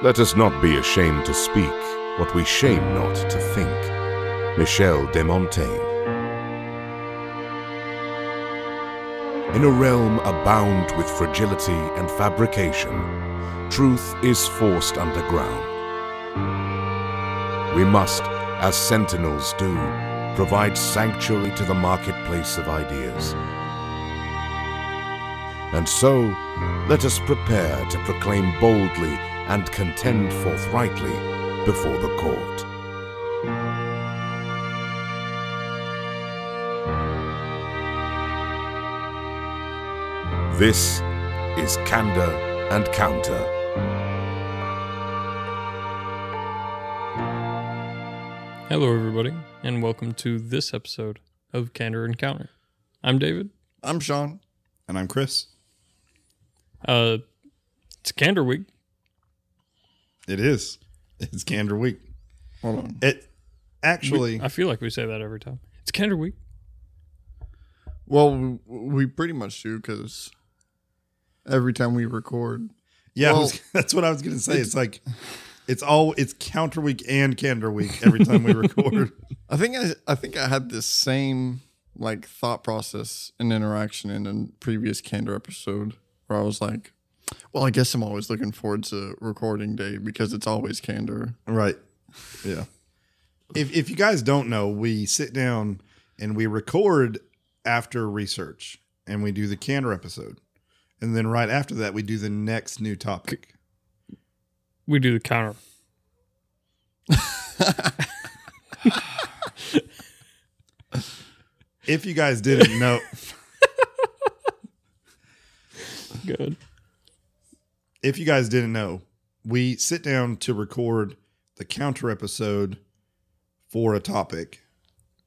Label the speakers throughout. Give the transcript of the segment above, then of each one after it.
Speaker 1: Let us not be ashamed to speak what we shame not to think. Michel de Montaigne. In a realm abound with fragility and fabrication, truth is forced underground. We must, as sentinels do, provide sanctuary to the marketplace of ideas. And so, let us prepare to proclaim boldly and contend forthrightly before the court. This is Candor and Counter.
Speaker 2: Hello, everybody, and welcome to this episode of Candor and Counter. I'm David.
Speaker 3: I'm Sean.
Speaker 4: And I'm Chris.
Speaker 2: Uh, it's Candor Week.
Speaker 4: It is. It's Candor Week.
Speaker 3: Hold on.
Speaker 4: It
Speaker 2: We-
Speaker 4: actually,
Speaker 2: I feel like we say that every time. It's Candor Week.
Speaker 3: Well, we, we pretty much do because every time we record,
Speaker 4: yeah,
Speaker 3: well,
Speaker 4: was- that's what I was going to say. It's, like, it's all, it's Counter Week and Candor Week every time we record.
Speaker 3: I think I I think I had this same like thought process and interaction in a previous Candor episode where I was like, well, I guess I'm always looking forward to recording day because it's always Candor.
Speaker 4: right. Yeah. If, if you guys don't know, we sit down and we record after research and we do the Candor episode. And then right after that, we do the next new topic.
Speaker 2: We do the counter.
Speaker 4: If you guys didn't know,
Speaker 2: Good.
Speaker 4: If you guys didn't know, we sit down to record the counter episode for a topic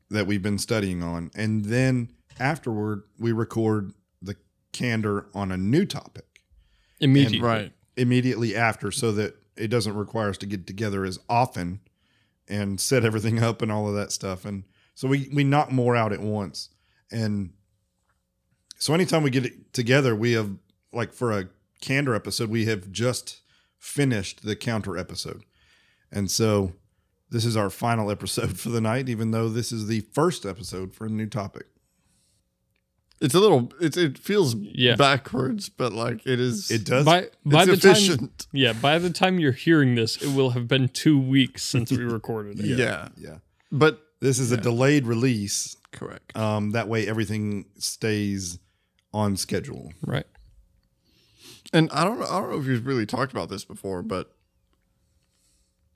Speaker 4: that we've been studying on. And then afterward, we record the candor on a new topic
Speaker 2: Immediately.
Speaker 3: Right.
Speaker 4: immediately after so that it doesn't require us to get together as often and set everything up and all of that stuff. And so we, we knock more out at once. And so anytime we get it together, we have like for a candor episode, we have just finished the counter episode. And so this is our final episode for the night, even though this is the first episode for a new topic.
Speaker 3: It's a little. It it feels
Speaker 2: Yeah.
Speaker 3: backwards, but like it is.
Speaker 4: It does.
Speaker 2: By by
Speaker 3: it's
Speaker 2: the time, yeah, by the time you're hearing this, it will have been two weeks since we recorded it.
Speaker 3: yeah.
Speaker 4: yeah.
Speaker 3: but
Speaker 4: This is a delayed release
Speaker 3: correct.
Speaker 4: Um, that way everything stays on schedule.
Speaker 2: Right.
Speaker 3: And I don't know, I don't know if you've really talked about this before, but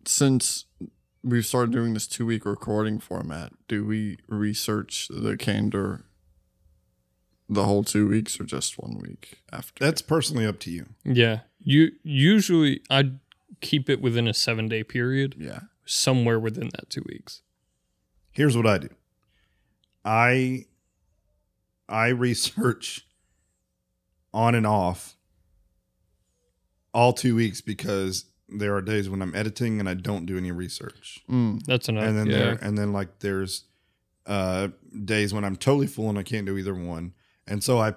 Speaker 3: since we've started doing this two week recording format, do we research the candor the whole two weeks or just one week after?
Speaker 4: That's personally up to you.
Speaker 2: Yeah. You usually I keep it within a seven day period,
Speaker 3: yeah.
Speaker 2: somewhere within that two weeks.
Speaker 4: Here's what I do. I I research on and off all two weeks because there are days when I'm editing and I don't do any research.
Speaker 3: Mm.
Speaker 2: That's enough.
Speaker 4: and then
Speaker 2: yeah.
Speaker 4: there and then like there's uh days when I'm totally full and I can't do either one. And so I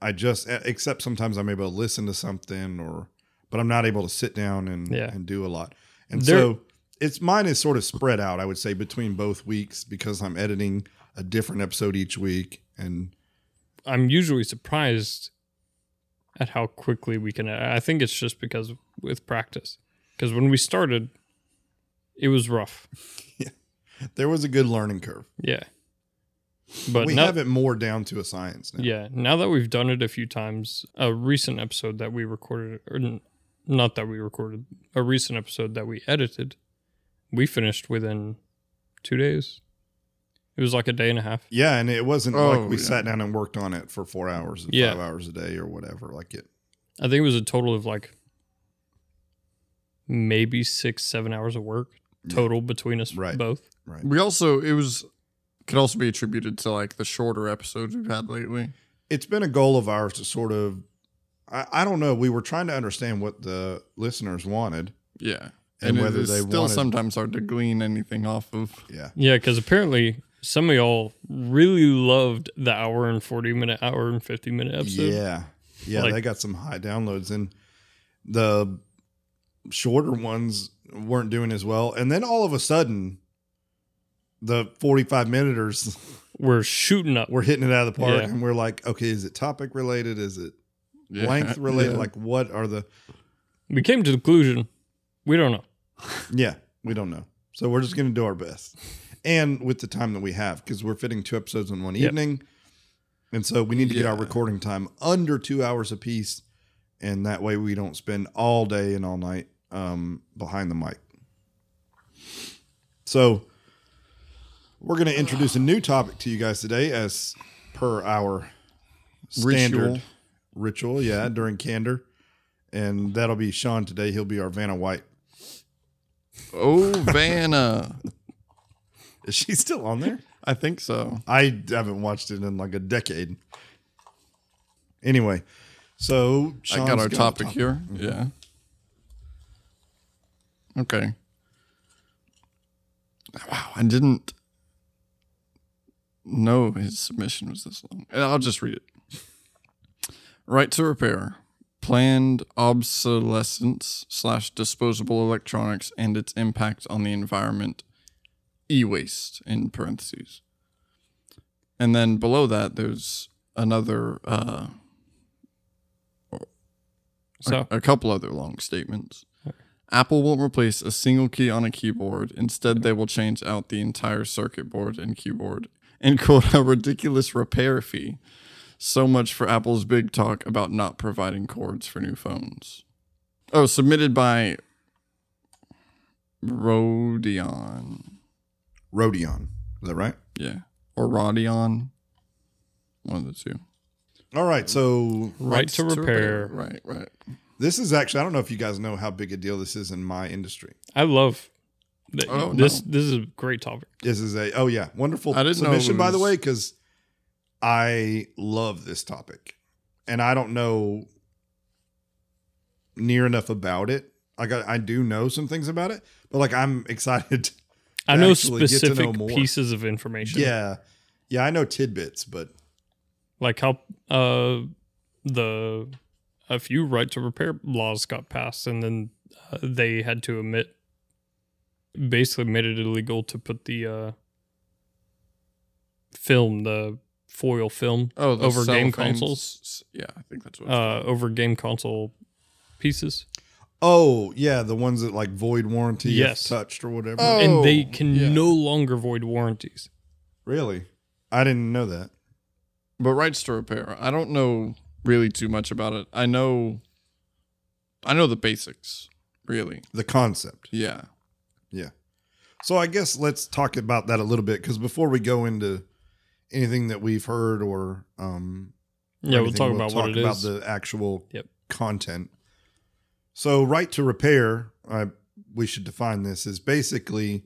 Speaker 4: I just except sometimes I'm able to listen to something or but I'm not able to sit down and
Speaker 2: Yeah.
Speaker 4: and do a lot. And
Speaker 2: There-
Speaker 4: so it's mine is sort of spread out, I would say, between both weeks because I'm editing a different episode each week. And
Speaker 2: I'm usually surprised at how quickly we can. I think it's just because with practice. Because when we started, it was rough.
Speaker 4: Yeah, there was a good learning curve.
Speaker 2: Yeah. But
Speaker 4: we
Speaker 2: now,
Speaker 4: have it more down to a science now.
Speaker 2: yeah, now that we've done it a few times, a recent episode that we recorded, or n- not that we recorded, a recent episode that we edited, we finished within two days. It was like a day and a half.
Speaker 4: Yeah, and it wasn't
Speaker 3: Oh,
Speaker 4: like we
Speaker 3: yeah.
Speaker 4: sat down and worked on it for four hours,
Speaker 2: Yeah.
Speaker 4: five hours a day, or whatever. Like it,
Speaker 2: I think it was a total of like maybe six, seven hours of work total between us
Speaker 4: Right.
Speaker 2: both.
Speaker 4: right?
Speaker 3: We also it was could also be attributed to like the shorter episodes we've had lately.
Speaker 4: it's been a goal of ours to sort of I, I don't know we were trying to understand what the listeners wanted
Speaker 3: Yeah.
Speaker 4: And
Speaker 3: And,
Speaker 4: whether
Speaker 3: it is
Speaker 4: they
Speaker 3: still
Speaker 4: wanted-
Speaker 3: sometimes hard to glean anything off of.
Speaker 4: yeah
Speaker 2: Yeah, because apparently some of y'all really loved the hour and 40 minute, hour and 50 minute episode.
Speaker 4: yeah yeah
Speaker 2: Like-
Speaker 4: they got some high downloads and the shorter ones weren't doing as well. And then all of a sudden, the 45 minuters
Speaker 2: We're shooting up.
Speaker 4: We're hitting it out of the park.
Speaker 2: Yeah.
Speaker 4: And we're like, okay, is it topic related? Is it
Speaker 3: Yeah.
Speaker 4: length related?
Speaker 3: Yeah.
Speaker 4: Like, what are the.
Speaker 2: We came to the conclusion. We don't know.
Speaker 4: Yeah, we don't know. So we're just going to do our best. And with the time that we have, because we're fitting two episodes in one
Speaker 2: Yep.
Speaker 4: evening. And so we need to get our recording time under two hours apiece. And that way we don't spend all day and all night um, behind the mic. So we're going to introduce a new topic to you guys today as per our standard
Speaker 3: Ritual.
Speaker 4: ritual. Yeah, during candor. And that'll be Sean today. He'll be our Vanna White.
Speaker 3: Oh, Vanna.
Speaker 4: Is she still on there?
Speaker 3: I think so.
Speaker 4: I haven't watched it in like a decade. Anyway, so
Speaker 3: I got our
Speaker 4: a
Speaker 3: topic here. Mm-hmm. Yeah. Okay. Wow, I didn't know his submission was this long. I'll just read it. Right to repair. Planned obsolescence slash disposable electronics and its impact on the environment. E-waste in parentheses. And then below that, there's another uh,
Speaker 2: So
Speaker 3: a couple other long statements. Apple won't replace a single key on a keyboard. Instead, they will change out the entire circuit board and keyboard and quote a ridiculous repair fee. So much for Apple's big talk about not providing cords for new phones. Oh, submitted by Rodion.
Speaker 4: Rodion. Is that right?
Speaker 3: Yeah. Or Rodion. One of the two.
Speaker 4: All right. So
Speaker 2: right to repair.
Speaker 3: Right, right.
Speaker 4: this is actually I don't know if you guys know how big a deal this is in my industry.
Speaker 2: I love that
Speaker 3: Oh,
Speaker 2: this.
Speaker 3: no.
Speaker 2: This is a great topic.
Speaker 4: This is a oh yeah wonderful
Speaker 3: I didn't know
Speaker 4: submission
Speaker 3: it
Speaker 4: by the way because I love this topic and I don't know near enough about it. Like I, I do know some things about it, but like I'm excited. To
Speaker 2: I know
Speaker 4: actually get to know
Speaker 2: specific
Speaker 4: more.
Speaker 2: pieces of information.
Speaker 4: Yeah, yeah, I know tidbits, but
Speaker 2: like how uh the a few right to repair laws got passed and then uh, they had to admit basically made it illegal to put the uh film the foil film
Speaker 3: Oh, the
Speaker 2: over game consoles
Speaker 3: Yeah, I think that's what it's
Speaker 2: uh over game console pieces
Speaker 4: oh yeah, the ones that like void warranty, if
Speaker 2: Yes.
Speaker 4: touched or whatever.
Speaker 3: Oh.
Speaker 2: and they can
Speaker 3: yeah.
Speaker 2: no longer void warranties
Speaker 4: Really, I didn't know that.
Speaker 3: But rights to repair, I don't know really too much about it. I know, I know the basics, really.
Speaker 4: The concept.
Speaker 3: Yeah.
Speaker 4: Yeah. So I guess let's talk about that a little bit because before we go into anything that we've heard or um or
Speaker 2: yeah we'll
Speaker 4: anything,
Speaker 2: talk about what it
Speaker 4: about
Speaker 2: is
Speaker 4: the actual
Speaker 2: Yep.
Speaker 4: content. So right to repair, I we should define this as basically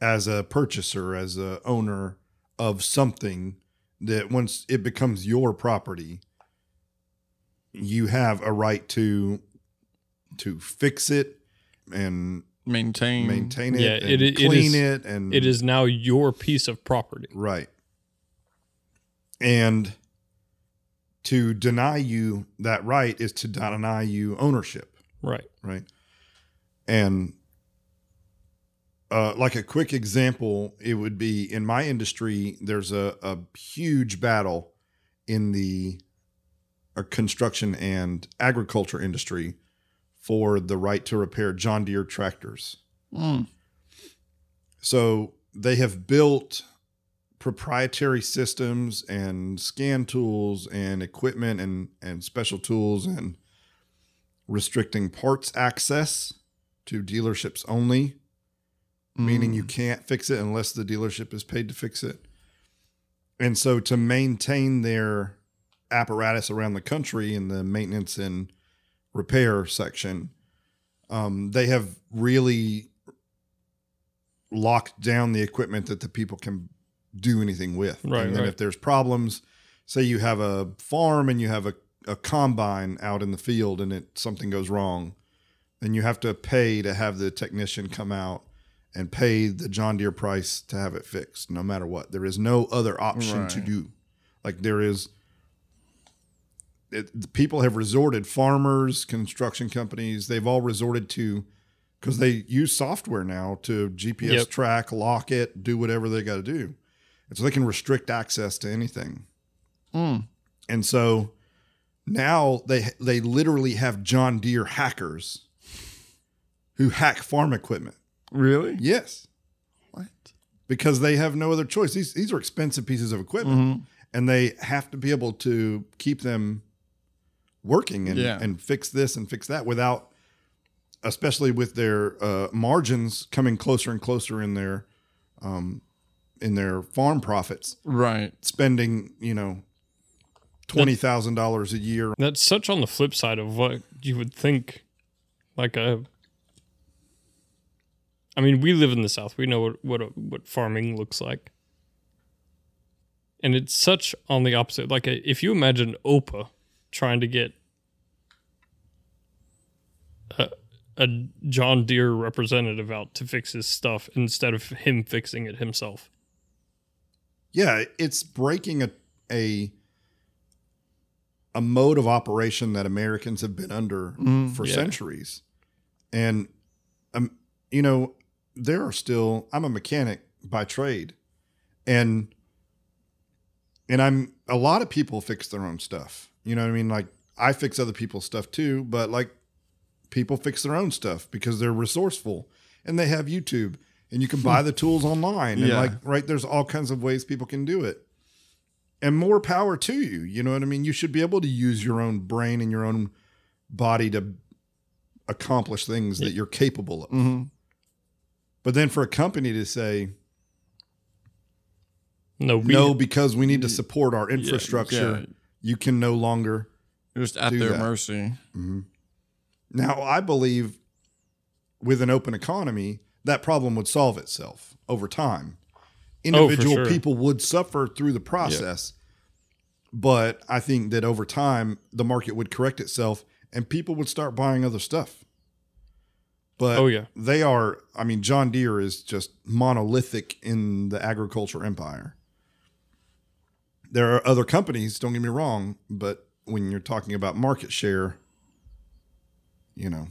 Speaker 4: as a purchaser, as a owner of something that once it becomes your property, you have a right to to fix it and
Speaker 3: Maintain.
Speaker 4: maintain it,
Speaker 2: Yeah,
Speaker 4: and
Speaker 2: it it
Speaker 4: clean
Speaker 2: is-
Speaker 4: it, and
Speaker 2: it is now your piece of property
Speaker 4: right. And to deny you that right is to deny you ownership,
Speaker 2: right
Speaker 4: right? And uh, like a quick example, it would be in my industry. There's a, a huge battle in the uh, construction and agriculture industry for the right to repair John Deere tractors.
Speaker 3: Mm.
Speaker 4: So they have built proprietary systems and scan tools and equipment and, and special tools and restricting parts access to dealerships only, meaning you can't fix it unless the dealership is paid to fix it. And so to maintain their apparatus around the country in the maintenance and repair section, um, they have really locked down the equipment that the people can do anything with.
Speaker 2: Right,
Speaker 4: And then
Speaker 2: right.
Speaker 4: if there's problems, say you have a farm and you have a, a combine out in the field and it something goes wrong, then you have to pay to have the technician come out and pay the John Deere price to have it fixed, no matter what. There is no other option to do. Like there is it, the people have resorted, farmers, construction companies, they've all resorted to because they use software now to GPS
Speaker 2: Yep.
Speaker 4: track, lock it, do whatever they got to do. And so they can restrict access to anything.
Speaker 3: Mm.
Speaker 4: And so now they they literally have John Deere hackers who hack farm equipment.
Speaker 3: Really?
Speaker 4: Yes,
Speaker 3: What?
Speaker 4: because they have no other choice. These these are expensive pieces of equipment,
Speaker 3: Mhm.
Speaker 4: and they have to be able to keep them working and
Speaker 3: Yeah.
Speaker 4: and fix this and fix that without, especially with their uh, margins coming closer and closer in their um, in their farm profits,
Speaker 3: Right.
Speaker 4: spending you know twenty thousand dollars a year
Speaker 2: That's such on the flip side of what you would think, like a. I mean, we live in the South. We know what what, what farming looks like, and it's such on the opposite. Like, a, if you imagine Opa trying to get a, a John Deere representative out to fix his stuff instead of him fixing it himself.
Speaker 4: Yeah, it's breaking a a a mode of operation that Americans have been under
Speaker 3: Mm,
Speaker 4: for
Speaker 2: yeah.
Speaker 4: centuries. And um you know, there are still I'm a mechanic by trade. And and I'm a lot of people fix their own stuff. You know what I mean? Like I fix other people's stuff too, but like people fix their own stuff because they're resourceful and they have YouTube and you can buy the tools online and
Speaker 3: Yeah.
Speaker 4: like right there's all kinds of ways people can do it. And more power to you, you know what I mean? You should be able to use your own brain and your own body to accomplish things that you're capable of.
Speaker 3: hmm
Speaker 4: But then for a company to say
Speaker 2: No, we,
Speaker 4: no because we need to support our infrastructure,
Speaker 3: yeah.
Speaker 4: you can no longer
Speaker 3: Just at
Speaker 4: Do
Speaker 3: their
Speaker 4: that.
Speaker 3: mercy.
Speaker 4: Now, I believe with an open economy, that problem would solve itself over time. Oh, Individual
Speaker 2: sure.
Speaker 4: people would suffer through the process, but I think that over time, the market would correct itself and people would start buying other stuff. But
Speaker 2: Oh, yeah.
Speaker 4: they are, I mean, John Deere is just monolithic in the agriculture empire. There are other companies, don't get me wrong, but when you're talking about market share, you know,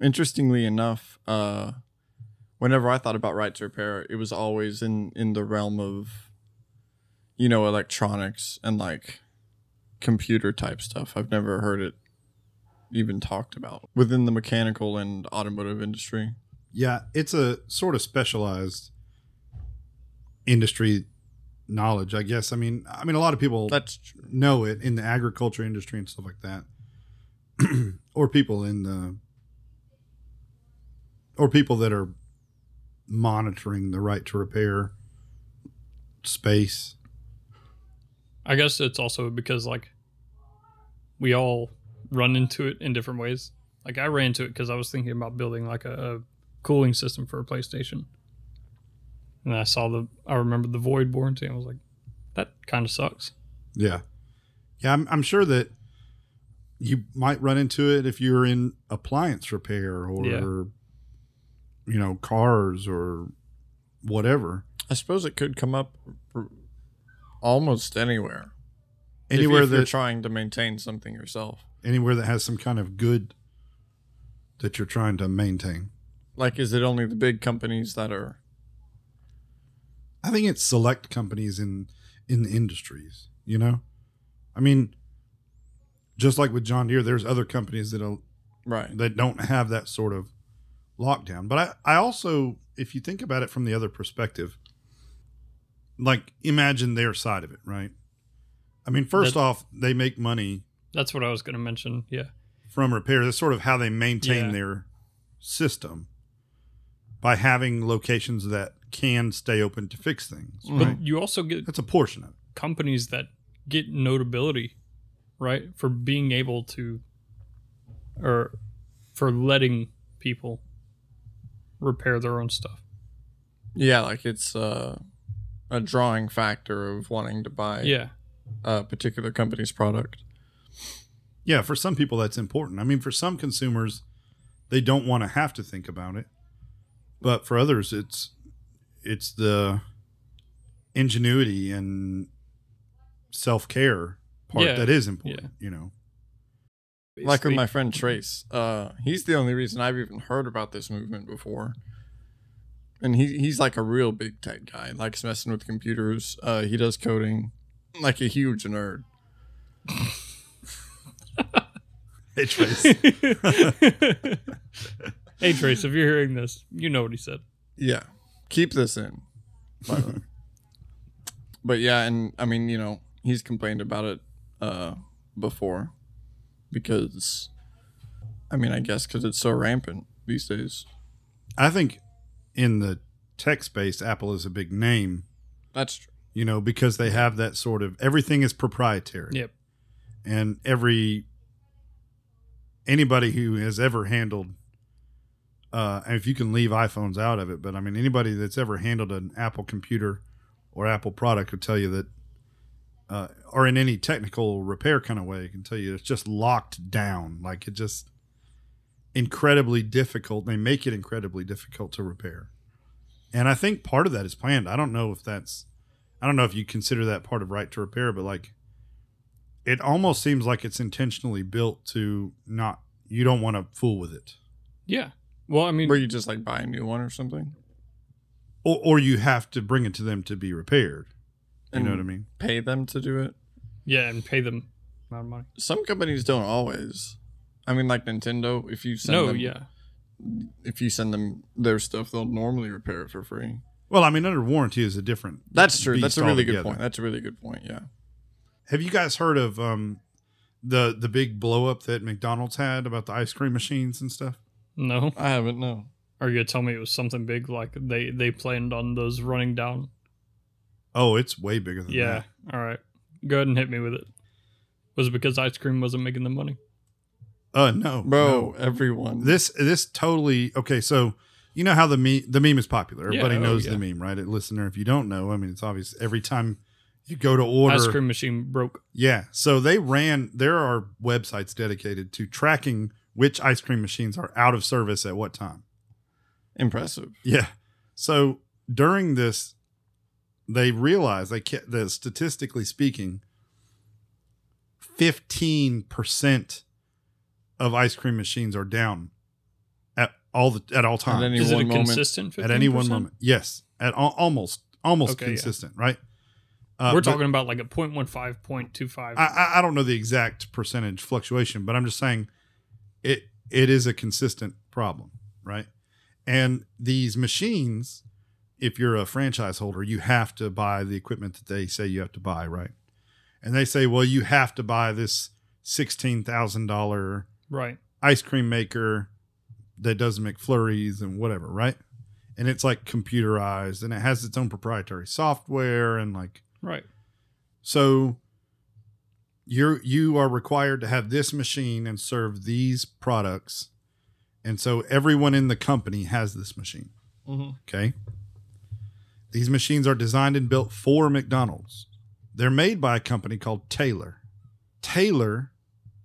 Speaker 3: Interestingly enough, uh, whenever I thought about right to repair, it was always in in the realm of, you know, electronics and like computer type stuff. I've never heard it even talked about within the mechanical and automotive industry.
Speaker 5: Yeah, it's a sort of specialized industry knowledge, I guess. I mean, I mean, a lot of people
Speaker 3: That's
Speaker 5: know it in the agriculture industry and stuff like that, or people in the, or people that are monitoring the right to repair space.
Speaker 2: I guess it's also because like we all run into it in different ways. Like I ran into it because I was thinking about building like a, a cooling system for a PlayStation, and I saw the I remember the void warranty. and I was like, that kind of sucks.
Speaker 5: Yeah, yeah. I'm, I'm sure that you might run into it if you're in appliance repair or,
Speaker 2: Yeah.
Speaker 5: You know, cars or whatever.
Speaker 3: I suppose it could come up almost anywhere. If-
Speaker 5: Anywhere
Speaker 3: if, you're trying to maintain something yourself.
Speaker 5: anywhere that has some kind of good that you're trying to maintain.
Speaker 3: Like, is it only the big companies that are?
Speaker 5: I think it's select companies in in the industries. You know, I mean, just like with John Deere, there's other companies that are
Speaker 3: Right.
Speaker 5: that don't have that sort of lockdown. But I I also, if you think about it from the other perspective, like imagine their side of it, right? I mean, first
Speaker 2: That-
Speaker 5: off, they make money
Speaker 2: That's what I was going to mention. Yeah,
Speaker 5: from repair. That's sort of how they maintain
Speaker 2: Yeah.
Speaker 5: their system by having locations that can stay open to fix things.
Speaker 2: but
Speaker 5: Right?
Speaker 2: you also get
Speaker 5: That's a portion of it.
Speaker 2: companies that get notability, right, for being able to, or for letting people repair their own stuff.
Speaker 3: Yeah, like it's uh, a drawing factor of wanting to buy
Speaker 2: Yeah,
Speaker 3: a particular company's product.
Speaker 5: Yeah, for some people that's important. I mean, for some consumers, they don't want to have to think about it, but for others, it's it's the ingenuity and self care
Speaker 4: part
Speaker 2: Yeah.
Speaker 4: that is important.
Speaker 2: Yeah.
Speaker 4: You know,
Speaker 3: like with my friend Trace. Uh, he's the only reason I've even heard about this movement before. And he he's like a real big tech guy. Likes messing with computers. Uh, he does coding, like a huge nerd.
Speaker 4: hey Trace,
Speaker 2: hey Trace, if you're hearing this, you know what he said.
Speaker 3: Yeah, keep this in. By the way. but yeah, and I mean, you know, he's complained about it uh, before because, I mean, I guess because it's so rampant these days.
Speaker 4: I think in the tech space, Apple is a big name.
Speaker 3: That's true.
Speaker 4: You know, because they have that sort of everything is proprietary.
Speaker 2: Yep.
Speaker 4: and every anybody who has ever handled uh and if you can leave iPhones out of it, but I mean anybody that's ever handled an Apple computer or Apple product will tell you that uh or in any technical repair kind of way I can tell you it's just locked down. Like it just incredibly difficult. They make it incredibly difficult to repair. And I think part of that is planned. I don't know if that's I don't know if you consider that part of right to repair, but like it almost seems like it's intentionally built to not you don't want to fool with it
Speaker 2: Yeah. Well, I mean,
Speaker 3: Where you just like buy a new one or something
Speaker 4: or, or you have to bring it to them to be repaired you know what i mean
Speaker 3: pay them to do it.
Speaker 2: yeah, and pay them amount of money.
Speaker 3: Some companies don't always. I mean, like Nintendo, if you send
Speaker 2: No,
Speaker 3: them,
Speaker 2: yeah.
Speaker 3: if you send them their stuff, they'll normally repair it for free.
Speaker 4: well i mean under warranty is a different
Speaker 3: That's true. That's a really good point. That's a really good point. Yeah.
Speaker 4: have you guys heard of um the the big blow up that mcdonald's had about the ice cream machines and stuff
Speaker 2: No.
Speaker 3: I haven't. No.
Speaker 2: Are you gonna tell me it was something big like they they planned on those running down?
Speaker 4: Oh it's way bigger than
Speaker 2: Yeah.
Speaker 4: that Yeah.
Speaker 2: All right. Go ahead and hit me with it. Was it because ice cream wasn't making the money?
Speaker 4: uh no
Speaker 3: Bro,
Speaker 4: no.
Speaker 3: everyone.
Speaker 4: this this totally okay so you know how the meme the meme is popular everybody
Speaker 2: Yeah, oh,
Speaker 4: knows
Speaker 2: yeah.
Speaker 4: the meme right listener if you don't know i mean it's obvious every time you go to order
Speaker 2: Ice cream machine broke.
Speaker 4: yeah so they ran there are websites dedicated to tracking which ice cream machines are out of service at what time
Speaker 3: Impressive.
Speaker 4: yeah so during this they realize they ca- that statistically speaking 15% of ice cream machines are down at all the at all times
Speaker 3: At any
Speaker 2: Is it a
Speaker 3: one moment.
Speaker 2: consistent? 15%?
Speaker 4: at any one moment. Yes, at al- almost almost
Speaker 2: Okay, yeah.
Speaker 4: consistent, right? Uh,
Speaker 2: We're
Speaker 4: but
Speaker 2: talking about like a 0.15, 0.25.
Speaker 4: I, I I don't know the exact percentage fluctuation, but I'm just saying it it is a consistent problem, right? And these machines, if you're a franchise holder, you have to buy the equipment that they say you have to buy, right? And they say, well, you have to buy this sixteen thousand dollar
Speaker 2: right.
Speaker 4: ice cream maker that does McFlurries and whatever, right? And it's like computerized and it has its own proprietary software and like
Speaker 2: Right.
Speaker 4: so you're you are required to have this machine and serve these products. And so everyone in the company has this machine.
Speaker 3: Mm-hmm.
Speaker 4: Okay. These machines are designed and built for McDonald's. They're made by a company called Taylor. Taylor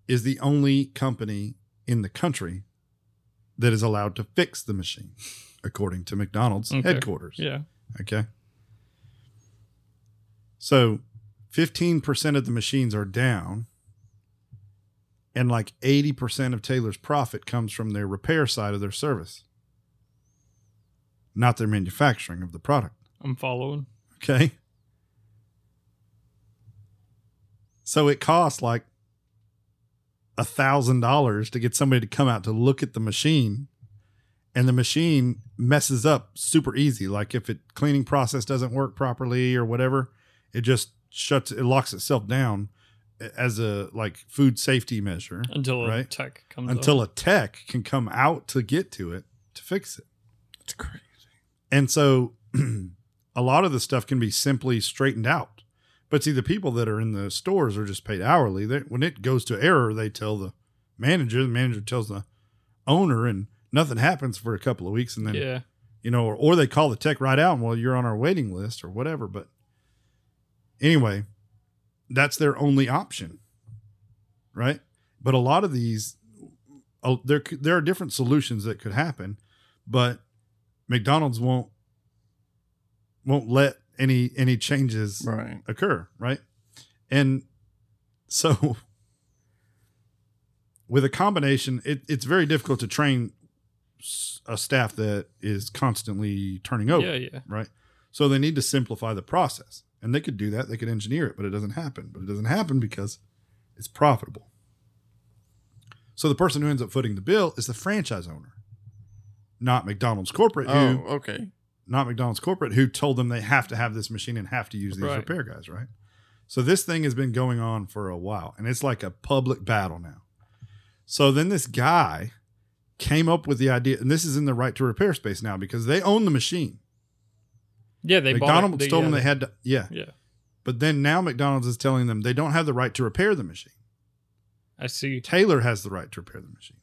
Speaker 4: is the only company in the country that is allowed to fix the machine, according to McDonald's
Speaker 2: Okay.
Speaker 4: headquarters.
Speaker 2: Yeah.
Speaker 4: Okay. So 15% of the machines are down, and like 80% of Taylor's profit comes from their repair side of their service, not their manufacturing of the product.
Speaker 2: I'm following.
Speaker 4: Okay. So it costs like a thousand dollars to get somebody to come out to look at the machine, and the machine messes up super easy. Like if it cleaning process doesn't work properly or whatever, it just shuts it locks itself down as a like food safety measure
Speaker 2: Until a
Speaker 4: Right.
Speaker 2: tech comes
Speaker 4: until
Speaker 2: up.
Speaker 4: a tech can come out to get to it to fix it.
Speaker 3: It's crazy.
Speaker 4: And so a lot of the stuff can be simply straightened out. But see, the people that are in the stores are just paid hourly. They, when it goes to error, they tell the manager, the manager tells the owner, and nothing happens for a couple of weeks. And then,
Speaker 2: yeah.
Speaker 4: you know, or, or they call the tech right out and, well, you're on our waiting list or whatever. But anyway, that's their only option. Right. But a lot of these, oh, there, there are different solutions that could happen, but McDonald's won't won't let any any changes
Speaker 3: Right.
Speaker 4: occur, right? And So, with a combination, it, it's very difficult to train a staff that is constantly turning over,
Speaker 2: Yeah, yeah.
Speaker 4: right? So, they need to simplify the process. And they could do that, they could engineer it, but it doesn't happen. But it doesn't happen because it's profitable. So, the person who ends up footing the bill is the franchise owner, not McDonald's corporate, who
Speaker 3: Oh, okay.
Speaker 4: Not McDonald's corporate, who told them they have to have this machine and have to use these
Speaker 2: Right.
Speaker 4: repair guys, right? So this thing has been going on for a while, and it's like a public battle now. So then this guy came up with the idea, and this is in the right to repair space now because they own the machine.
Speaker 2: Yeah, they bought it.
Speaker 4: McDonald's
Speaker 2: They-
Speaker 4: told
Speaker 2: yeah,
Speaker 4: them they had to, yeah.
Speaker 2: Yeah,
Speaker 4: But then now McDonald's is telling them they don't have the right to repair the machine.
Speaker 2: I see.
Speaker 4: Taylor has the right to repair the machine,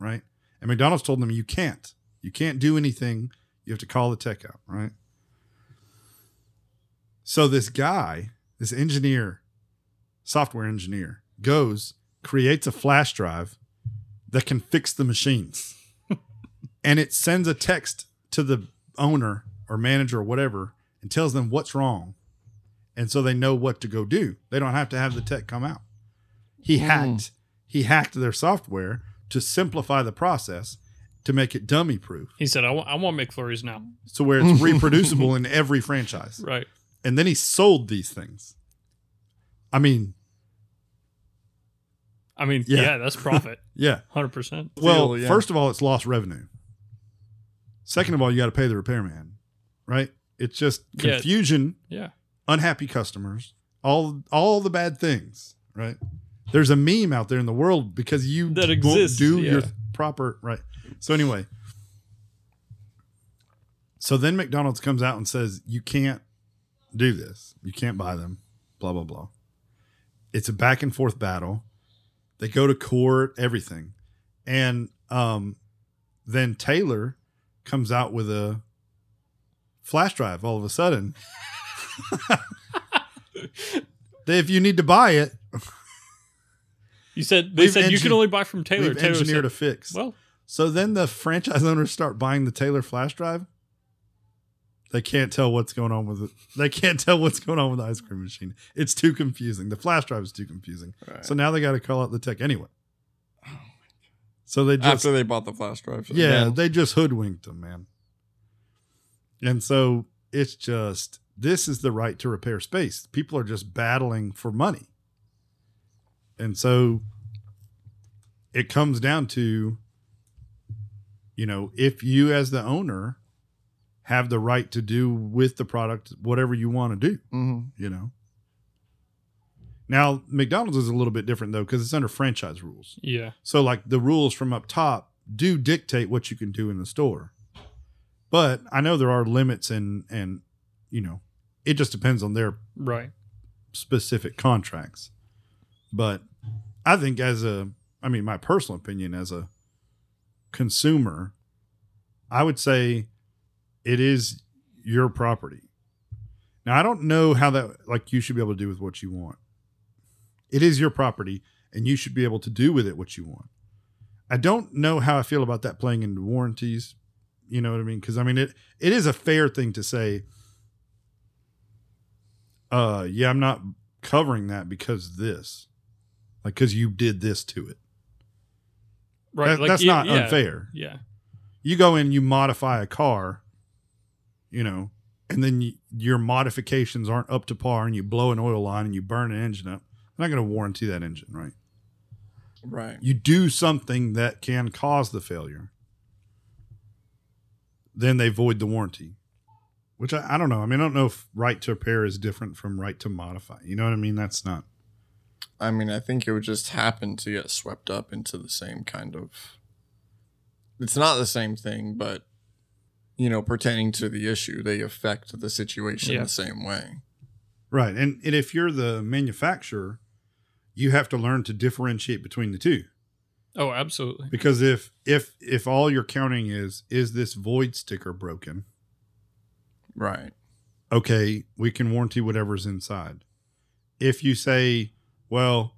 Speaker 4: right? And McDonald's told them you can't. You can't do anything. You have to call the tech out, right? So this guy, this engineer, software engineer, goes, creates a flash drive that can fix the machines. and it sends a text to the owner or manager or whatever and tells them what's wrong. And so they know what to go do. They don't have to have the tech come out. He hmm. hacked he hacked their software to simplify the process to make it dummy proof.
Speaker 2: He said, "I want, I want McFlurries now."
Speaker 4: So where it's reproducible in every franchise.
Speaker 2: Right.
Speaker 4: And then he sold these things. I mean,
Speaker 2: I mean,
Speaker 4: Yeah.
Speaker 2: yeah, that's profit,
Speaker 4: yeah.
Speaker 2: hundred percent.
Speaker 4: Well,
Speaker 3: Deal, yeah.
Speaker 4: first of all, it's lost revenue. Second of all, you got to pay the repairman, right? It's just confusion,
Speaker 2: Yeah,
Speaker 4: unhappy customers, all all the bad things, right? There's a meme out there in the world because you
Speaker 2: That
Speaker 4: won't
Speaker 2: exists,
Speaker 4: do your
Speaker 2: yeah.
Speaker 4: Proper right. So anyway, so then McDonald's comes out and says you can't do this. You can't buy them. Blah blah blah. It's a back and forth battle. They go to court, everything, and um, then Taylor comes out with a flash drive. All of a sudden, if you need to buy it,
Speaker 2: you said they
Speaker 4: We've
Speaker 2: said you
Speaker 4: engi-
Speaker 2: can only buy from Taylor.
Speaker 4: we've
Speaker 2: Taylor
Speaker 4: engineered
Speaker 2: said,
Speaker 4: a fix.
Speaker 2: well,
Speaker 4: So then the franchise owners start buying the Taylor flash drive. They can't tell what's going on with it. They can't tell what's going on with the ice cream machine. It's too confusing. The flash drive is too confusing.
Speaker 3: Right.
Speaker 4: So now they got to call out the tech anyway. So they just
Speaker 3: After they bought the flash drive.
Speaker 4: yeah,
Speaker 3: Yeah.
Speaker 4: they just hoodwinked them, man. And so it's just this is the right to repair space. People are just battling for money. And so it comes down to you know, if you as the owner have the right to do with the product whatever you want to do,
Speaker 3: hmm
Speaker 4: you know. Now, McDonald's is a little bit different though cuz it's under franchise rules.
Speaker 2: yeah,
Speaker 4: So like the rules from up top do dictate what you can do in the store. But I know there are limits and and you know, it just depends on their
Speaker 2: right.
Speaker 4: specific contracts. But I think as a I mean my personal opinion as a consumer, I would say it is your property. Now I don't know how that like you should be able to do with what you want. It is your property and you should be able to do with it what you want. I don't know how I feel about that playing into warranties. You know what I mean? Because I mean it it is a fair thing to say. Uh yeah, I'm not covering that because this. Like because you did this to it.
Speaker 2: Right.
Speaker 4: That-
Speaker 2: like,
Speaker 4: that's
Speaker 2: yeah,
Speaker 4: not
Speaker 2: yeah,
Speaker 4: unfair.
Speaker 2: Yeah.
Speaker 4: You go in, you modify a car, you know, and then you, your modifications aren't up to par and you blow an oil line and you burn an engine up. I'm not going to warranty that engine, right?
Speaker 3: Right.
Speaker 4: you do something that can cause the failure, then they void the warranty. Which I, I don't know. I mean, I don't know if right to repair is different from right to modify. You know what I mean? That's not.
Speaker 3: I mean, I think it would just happen to get swept up into the same kind of. It's not the same thing, but you know, pertaining to the issue, they affect the situation
Speaker 2: Yeah.
Speaker 3: the same way.
Speaker 4: Right. And, and if you're the manufacturer, you have to learn to differentiate between the two.
Speaker 2: Oh, absolutely.
Speaker 4: Because if if if all you're counting is is this void sticker broken,
Speaker 3: Right.
Speaker 4: okay, we can warranty whatever's inside. If you say, well,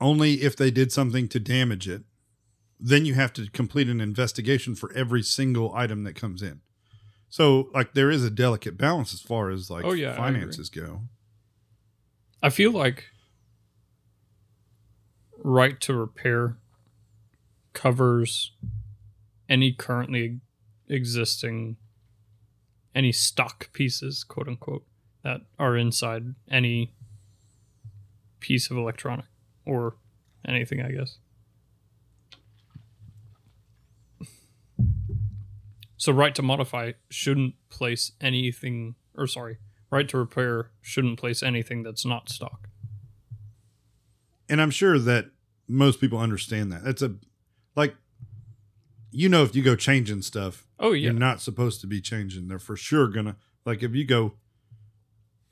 Speaker 4: only if they did something to damage it, then you have to complete an investigation for every single item that comes in. So, like, there is a delicate balance as far as like
Speaker 2: Oh, yeah, I
Speaker 4: finances go.
Speaker 2: I feel like right to repair covers any currently existing any stock pieces, quote unquote, that are inside any piece of electronic or anything, I guess. So right to modify shouldn't place anything or sorry, right to repair shouldn't place anything that's not stock.
Speaker 4: and I'm sure that most people understand that. That's a like you know if you go changing stuff,
Speaker 2: Oh yeah.
Speaker 4: you're not supposed to be changing. They're for sure gonna like if you go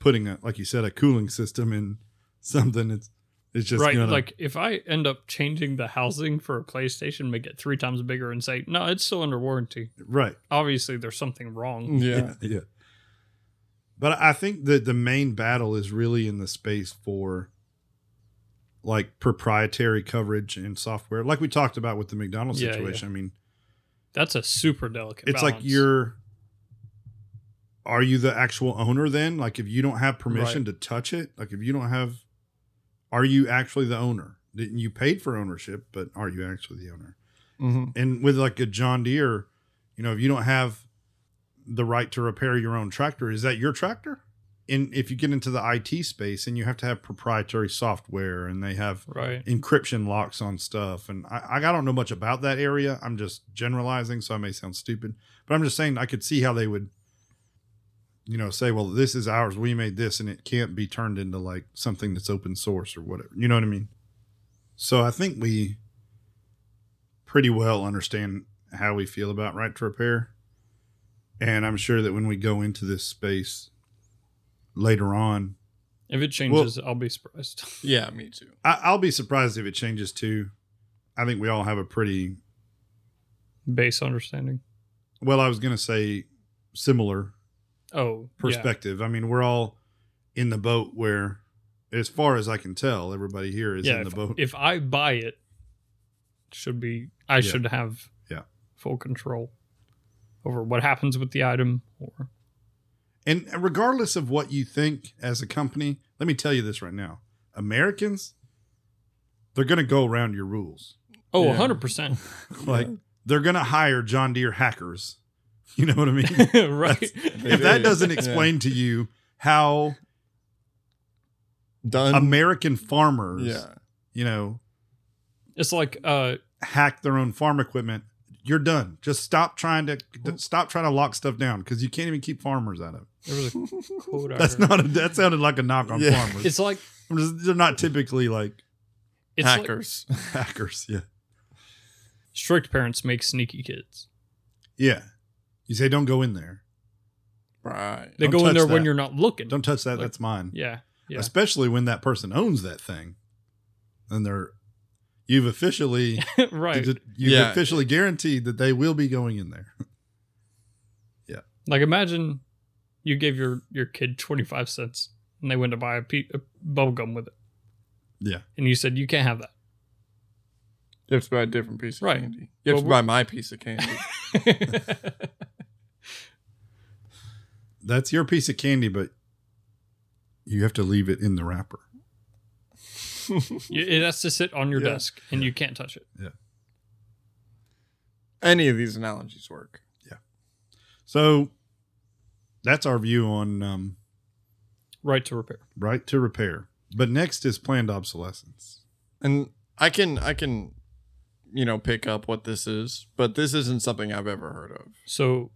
Speaker 4: putting a like you said a cooling system in something, it's it's just
Speaker 2: right.
Speaker 4: gonna
Speaker 2: Like if I end up changing the housing for a PlayStation, make it three times bigger and say, no, it's still under warranty.
Speaker 4: right.
Speaker 2: Obviously there's something wrong.
Speaker 3: Yeah.
Speaker 4: yeah. But I think that the main battle is really in the space for like proprietary coverage and software, like we talked about with the McDonald's
Speaker 2: Yeah,
Speaker 4: situation. I mean,
Speaker 2: That's a super delicate
Speaker 4: it's like
Speaker 2: balance.
Speaker 4: you're are you the actual owner then like if you don't have permission
Speaker 2: Right.
Speaker 4: to touch it like if you don't have are you actually the owner didn't you paid for ownership but are you actually the owner
Speaker 3: hmm
Speaker 4: and with like a john deere you know if you don't have the right to repair your own tractor is that your tractor and if you get into the it space and you have to have proprietary software and they have
Speaker 2: right.
Speaker 4: encryption locks on stuff. And I, I don't know much about that area. I'm just generalizing, so I may sound stupid, but I'm just saying I could see how they would, you know, say, well, this is ours. We made this and it can't be turned into like something that's open source or whatever. You know what I mean? So I think we pretty well understand how we feel about right to repair. And I'm sure that when we go into this space later on,
Speaker 2: If it changes, I'll be surprised.
Speaker 3: Yeah, me too.
Speaker 4: I, I'll be surprised if it changes too. I think we all have a pretty
Speaker 2: Base understanding.
Speaker 4: well. I was going to say similar
Speaker 2: Oh, yeah.
Speaker 4: perspective. I mean, we're all in the boat where, as far as I can tell, everybody here is
Speaker 2: Yeah,
Speaker 4: in the
Speaker 2: if,
Speaker 4: boat.
Speaker 2: if I buy it, should be I
Speaker 4: Yeah.
Speaker 2: should have
Speaker 4: Yeah.
Speaker 2: full control over what happens with the item or
Speaker 4: and regardless of what you think as a company, let me tell you this right now: Americans, they're going to go around your rules.
Speaker 2: oh,
Speaker 3: Yeah.
Speaker 2: 100%.
Speaker 4: Like they're going to hire John Deere hackers. You know what I mean?
Speaker 2: right.
Speaker 4: if that doesn't
Speaker 3: Yeah.
Speaker 4: explain to you how
Speaker 3: Done.
Speaker 4: American farmers,
Speaker 3: yeah.
Speaker 4: you know,
Speaker 2: It's like uh
Speaker 4: hack their own farm equipment, you're done. Just stop trying to stop trying to lock stuff down because you can't even keep farmers out of it.
Speaker 2: there was a quote
Speaker 4: That's
Speaker 2: heard.
Speaker 4: not a, that sounded like a knock on
Speaker 3: Yeah.
Speaker 4: farmers.
Speaker 2: It's like
Speaker 4: I'm just- they're not typically like
Speaker 2: it's like
Speaker 3: Hackers.
Speaker 4: hackers. Yeah,
Speaker 2: strict parents make sneaky kids.
Speaker 4: yeah. You say don't go in there.
Speaker 3: right.
Speaker 2: They
Speaker 4: Don't
Speaker 2: go in
Speaker 4: touch
Speaker 2: there when you're not looking.
Speaker 4: Don't touch that.
Speaker 2: Like-
Speaker 4: that's mine.
Speaker 2: yeah. Yeah.
Speaker 4: Especially when that person owns that thing, and they're you've officially
Speaker 2: right.
Speaker 4: you've
Speaker 3: Yeah.
Speaker 4: officially guaranteed that they will be going in there. Yeah.
Speaker 2: Like imagine you gave your your kid 25 cents and they went to buy a, pe- a bubble gum with it.
Speaker 4: Yeah.
Speaker 2: And you said you can't have that.
Speaker 3: You have to buy a different piece of
Speaker 2: Right.
Speaker 3: candy. You have
Speaker 2: Well,
Speaker 3: to buy my piece of candy.
Speaker 4: That's your piece of candy, but you have to leave it in the wrapper.
Speaker 2: it has to sit on your
Speaker 4: Yeah.
Speaker 2: desk and you can't touch it. Yeah.
Speaker 3: Any of these analogies work. Yeah.
Speaker 4: So that's our view on um,
Speaker 2: Right to repair.
Speaker 4: right to repair. But next is planned obsolescence.
Speaker 3: And I can I can you know pick up what this is, but this isn't something I've ever heard of.
Speaker 2: So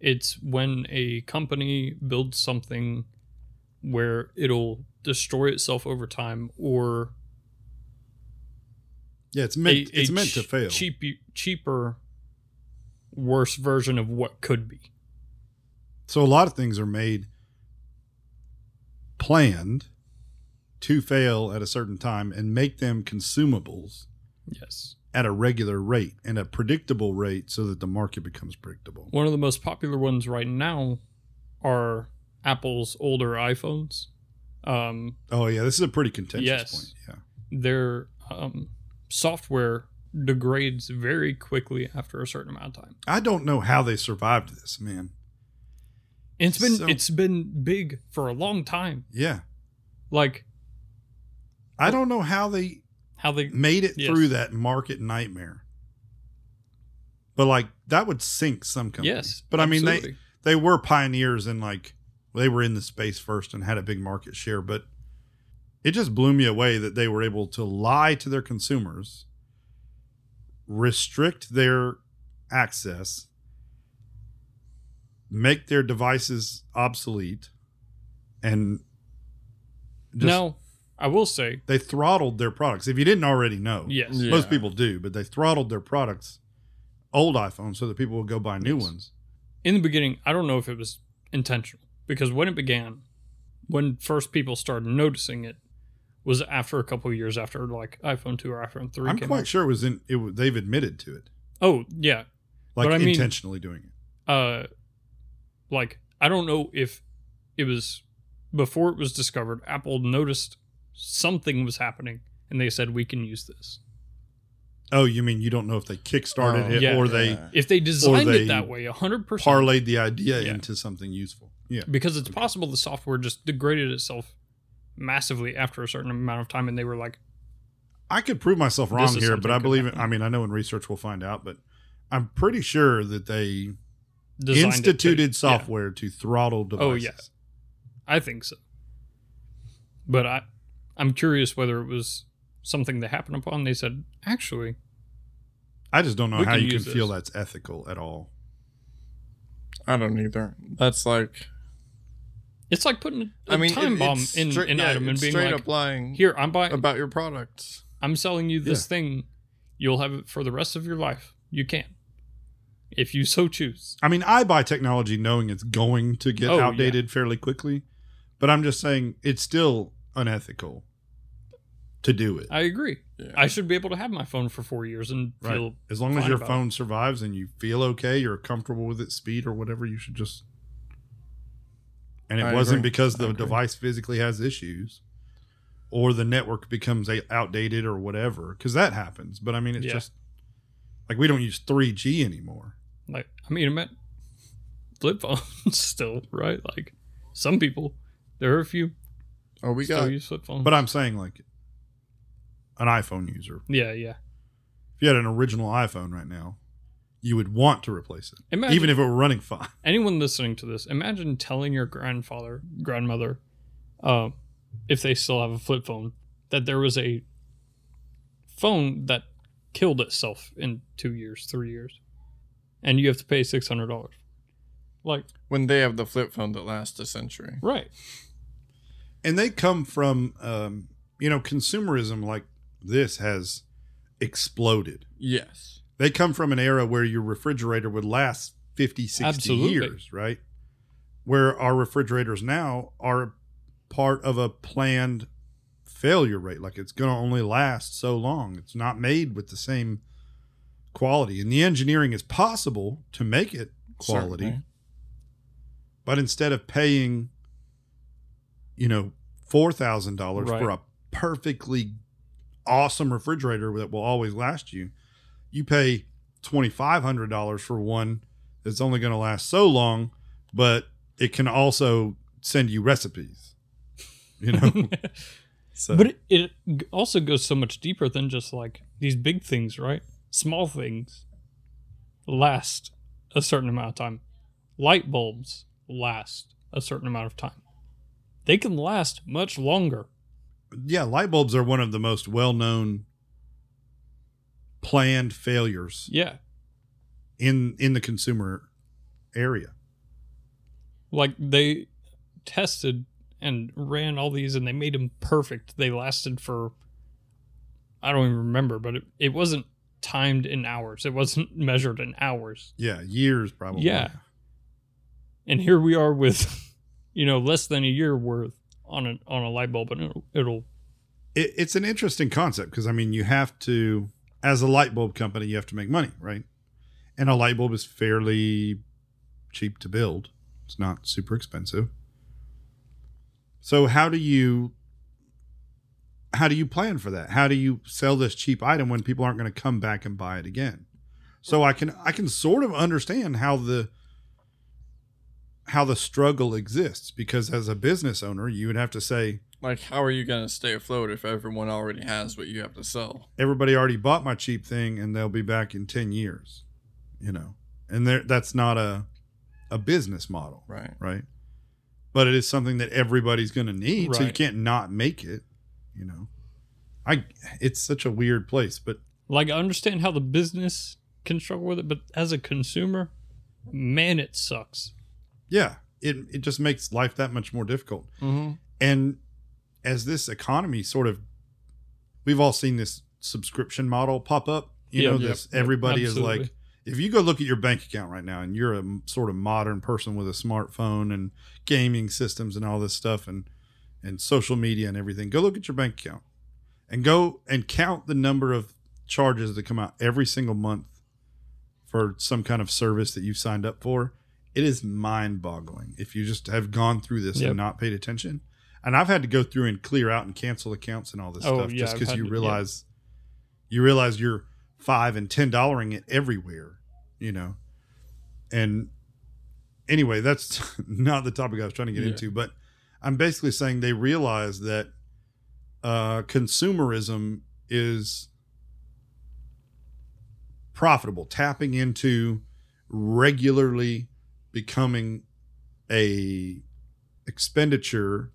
Speaker 2: it's when a company builds something where it'll destroy itself over time or
Speaker 4: Yeah, it's meant
Speaker 2: a,
Speaker 4: it's
Speaker 2: a
Speaker 4: meant to fail.
Speaker 2: cheap, cheaper, worse version of what could be.
Speaker 4: So a lot of things are made planned to fail at a certain time and make them consumables
Speaker 2: Yes.
Speaker 4: At a regular rate and a predictable rate so that the market becomes predictable.
Speaker 2: One of the most popular ones right now are Apple's older iPhones. Um,
Speaker 4: Oh yeah, this is a pretty contentious
Speaker 2: Yes.
Speaker 4: point. Yeah.
Speaker 2: their um, software degrades very quickly after a certain amount of time.
Speaker 4: I don't know how they survived this, man.
Speaker 2: And it's been
Speaker 4: So-
Speaker 2: it's been big for a long time.
Speaker 4: Yeah.
Speaker 2: Like
Speaker 4: I don't know how they
Speaker 2: How they
Speaker 4: made it
Speaker 2: Yes.
Speaker 4: through that market nightmare. But like that would sink some companies.
Speaker 2: yes,
Speaker 4: But I mean they they were pioneers in like they were in the space first and had a big market share, but it just blew me away that they were able to lie to their consumers, restrict their access, make their devices obsolete, and just
Speaker 2: now I will say
Speaker 4: they throttled their products. If you didn't already know,
Speaker 2: yes.
Speaker 3: Yeah.
Speaker 4: most people do, but they throttled their products, old iPhones, so that people would go buy new
Speaker 2: Yes.
Speaker 4: ones.
Speaker 2: in the beginning, I don't know if it was intentional because when it began, when first people started noticing it, was after a couple of years after like iPhone two or iPhone 3
Speaker 4: I'm
Speaker 2: came
Speaker 4: quite
Speaker 2: out.
Speaker 4: sure it was in. It, they've admitted to it,
Speaker 2: Oh yeah,
Speaker 4: like
Speaker 2: But I mean-
Speaker 4: intentionally doing it.
Speaker 2: uh, like I don't know if it was before it was discovered. Apple noticed something was happening, and they said we can use this.
Speaker 4: Oh, you mean you don't know if they kickstarted
Speaker 3: Oh,
Speaker 4: it
Speaker 2: yeah.
Speaker 4: or they
Speaker 2: If they designed
Speaker 4: they
Speaker 2: it that way, hundred percent,
Speaker 4: parlayed the idea
Speaker 2: Yeah.
Speaker 4: into something useful? Yeah,
Speaker 2: because it's possible the software just degraded itself massively after a certain amount of time, and they were like,
Speaker 4: I could prove myself wrong here, but I believe it. I mean, I know in research we'll find out, but I'm pretty sure that they
Speaker 2: designed it to-
Speaker 4: instituted
Speaker 2: yeah.
Speaker 4: software to throttle oh, devices.
Speaker 2: Oh, yeah. I think so. But I, I'm curious whether it was something that happened upon. They said, actually,
Speaker 4: I just don't know how
Speaker 2: can
Speaker 4: you can
Speaker 2: use
Speaker 4: feel that's ethical at all.
Speaker 3: I don't either. That's like
Speaker 2: it's like putting a
Speaker 3: I mean,
Speaker 2: time
Speaker 3: it-
Speaker 2: bomb in
Speaker 3: straight-
Speaker 2: an
Speaker 3: yeah,
Speaker 2: item and being
Speaker 3: straight
Speaker 2: like,
Speaker 3: up lying
Speaker 2: here, I'm buying,
Speaker 3: about your products.
Speaker 2: I'm selling you this
Speaker 4: Yeah.
Speaker 2: thing. You'll have it for the rest of your life. You can, if you so choose.
Speaker 4: I mean, I buy technology knowing it's going to get
Speaker 2: Oh, yeah.
Speaker 4: outdated fairly quickly, but I'm just saying it's still unethical to do it.
Speaker 2: I agree.
Speaker 3: Yeah.
Speaker 2: I should be able to have my phone for four years and
Speaker 4: Right.
Speaker 2: feel
Speaker 4: As long as your
Speaker 2: about it.
Speaker 4: phone survives and you feel okay, you're comfortable with its speed or whatever, you should just. And it
Speaker 3: I
Speaker 4: wasn't
Speaker 3: agree.
Speaker 4: because the device physically has issues or the network becomes outdated or whatever, because that happens. But I mean, it's
Speaker 2: Yeah.
Speaker 4: just like we don't use 3G anymore.
Speaker 2: like I mean, I meant flip phones still, right? Like some people, there are a few
Speaker 3: Oh, we
Speaker 2: still
Speaker 3: got
Speaker 2: use flip phones.
Speaker 4: But I'm saying, like, an iPhone user,
Speaker 2: yeah, yeah.
Speaker 4: if you had an original iPhone right now, you would want to replace it,
Speaker 2: Imagine
Speaker 4: even if it were running fine.
Speaker 2: anyone listening to this, imagine telling your grandfather, grandmother, uh, if they still have a flip phone, that there was a phone that killed itself in two years, three years, and you have to pay six hundred dollars. Like,
Speaker 3: when they have the flip phone that lasts a century.
Speaker 2: right?
Speaker 4: and they come from um, you know consumerism like this has exploded.
Speaker 3: Yes.
Speaker 4: they come from an era where your refrigerator would last 50 60
Speaker 2: Absolutely.
Speaker 4: years right? Where our refrigerators now are part of a planned failure rate. Like it's going to only last so long. It's not made with the same quality. And the engineering is possible to make it quality.
Speaker 3: Certainly.
Speaker 4: but instead of paying, you know, four thousand dollars for a perfectly awesome refrigerator that will always last you, you pay twenty five hundred dollars for one that's only going to last so long, but it can also send you recipes. You know, so
Speaker 2: But it, it also goes so much deeper than just like these big things, right? Small things last a certain amount of time. Light bulbs last a certain amount of time. They can last much longer.
Speaker 4: Yeah, light bulbs are one of the most well known planned failures
Speaker 2: Yeah.
Speaker 4: in in the consumer area.
Speaker 2: Like they tested and ran all these and they made them perfect. They lasted for I don't even remember, but it, it wasn't timed in hours. It wasn't measured in hours.
Speaker 4: Yeah, years probably.
Speaker 2: Yeah. and here we are with you know less than a year worth on a on a light bulb and it'll, it'll
Speaker 4: It, it's an interesting concept because I mean, you have to, as a light bulb company, you have to make money, right? And a light bulb is fairly cheap to build. It's not super expensive. So how do you how do you plan for that? How do you sell this cheap item when people aren't going to come back and buy it again? So I can I can sort of understand how the how the struggle exists because as a business owner, you would have to say,
Speaker 3: Like, how are you going to stay afloat if everyone already has what you have to sell?
Speaker 4: everybody already bought my cheap thing and they'll be back in 10 years you know and there that's not a a business model
Speaker 3: Right.
Speaker 4: right but it is something that everybody's going to need so you can't not make it you know i it's such a weird place but
Speaker 2: Like I understand how the business can struggle with it, but as a consumer, man, it sucks.
Speaker 4: Yeah it it just makes life that much more difficult.
Speaker 3: Mm-hmm.
Speaker 4: and as this economy sort of we've all seen this subscription model pop up you know this everybody is like if you go look at your bank account right now and you're a sort of modern person with a smartphone and gaming systems and all this stuff and and social media and everything go look at your bank account and go and count the number of charges that come out every single month for some kind of service that you've signed up for it is mind-boggling if you just have gone through this
Speaker 2: Yep.
Speaker 4: and not paid attention and i've had to go through and clear out and cancel accounts and all this
Speaker 2: Oh,
Speaker 4: stuff
Speaker 2: yeah,
Speaker 4: just because you
Speaker 2: to- yeah.
Speaker 4: realize you realize you're five and ten dollaring it everywhere you know and anyway that's not the topic i was trying to get
Speaker 3: Yeah.
Speaker 4: into but i'm basically saying they realize that uh consumerism is profitable tapping into regularly becoming a expenditure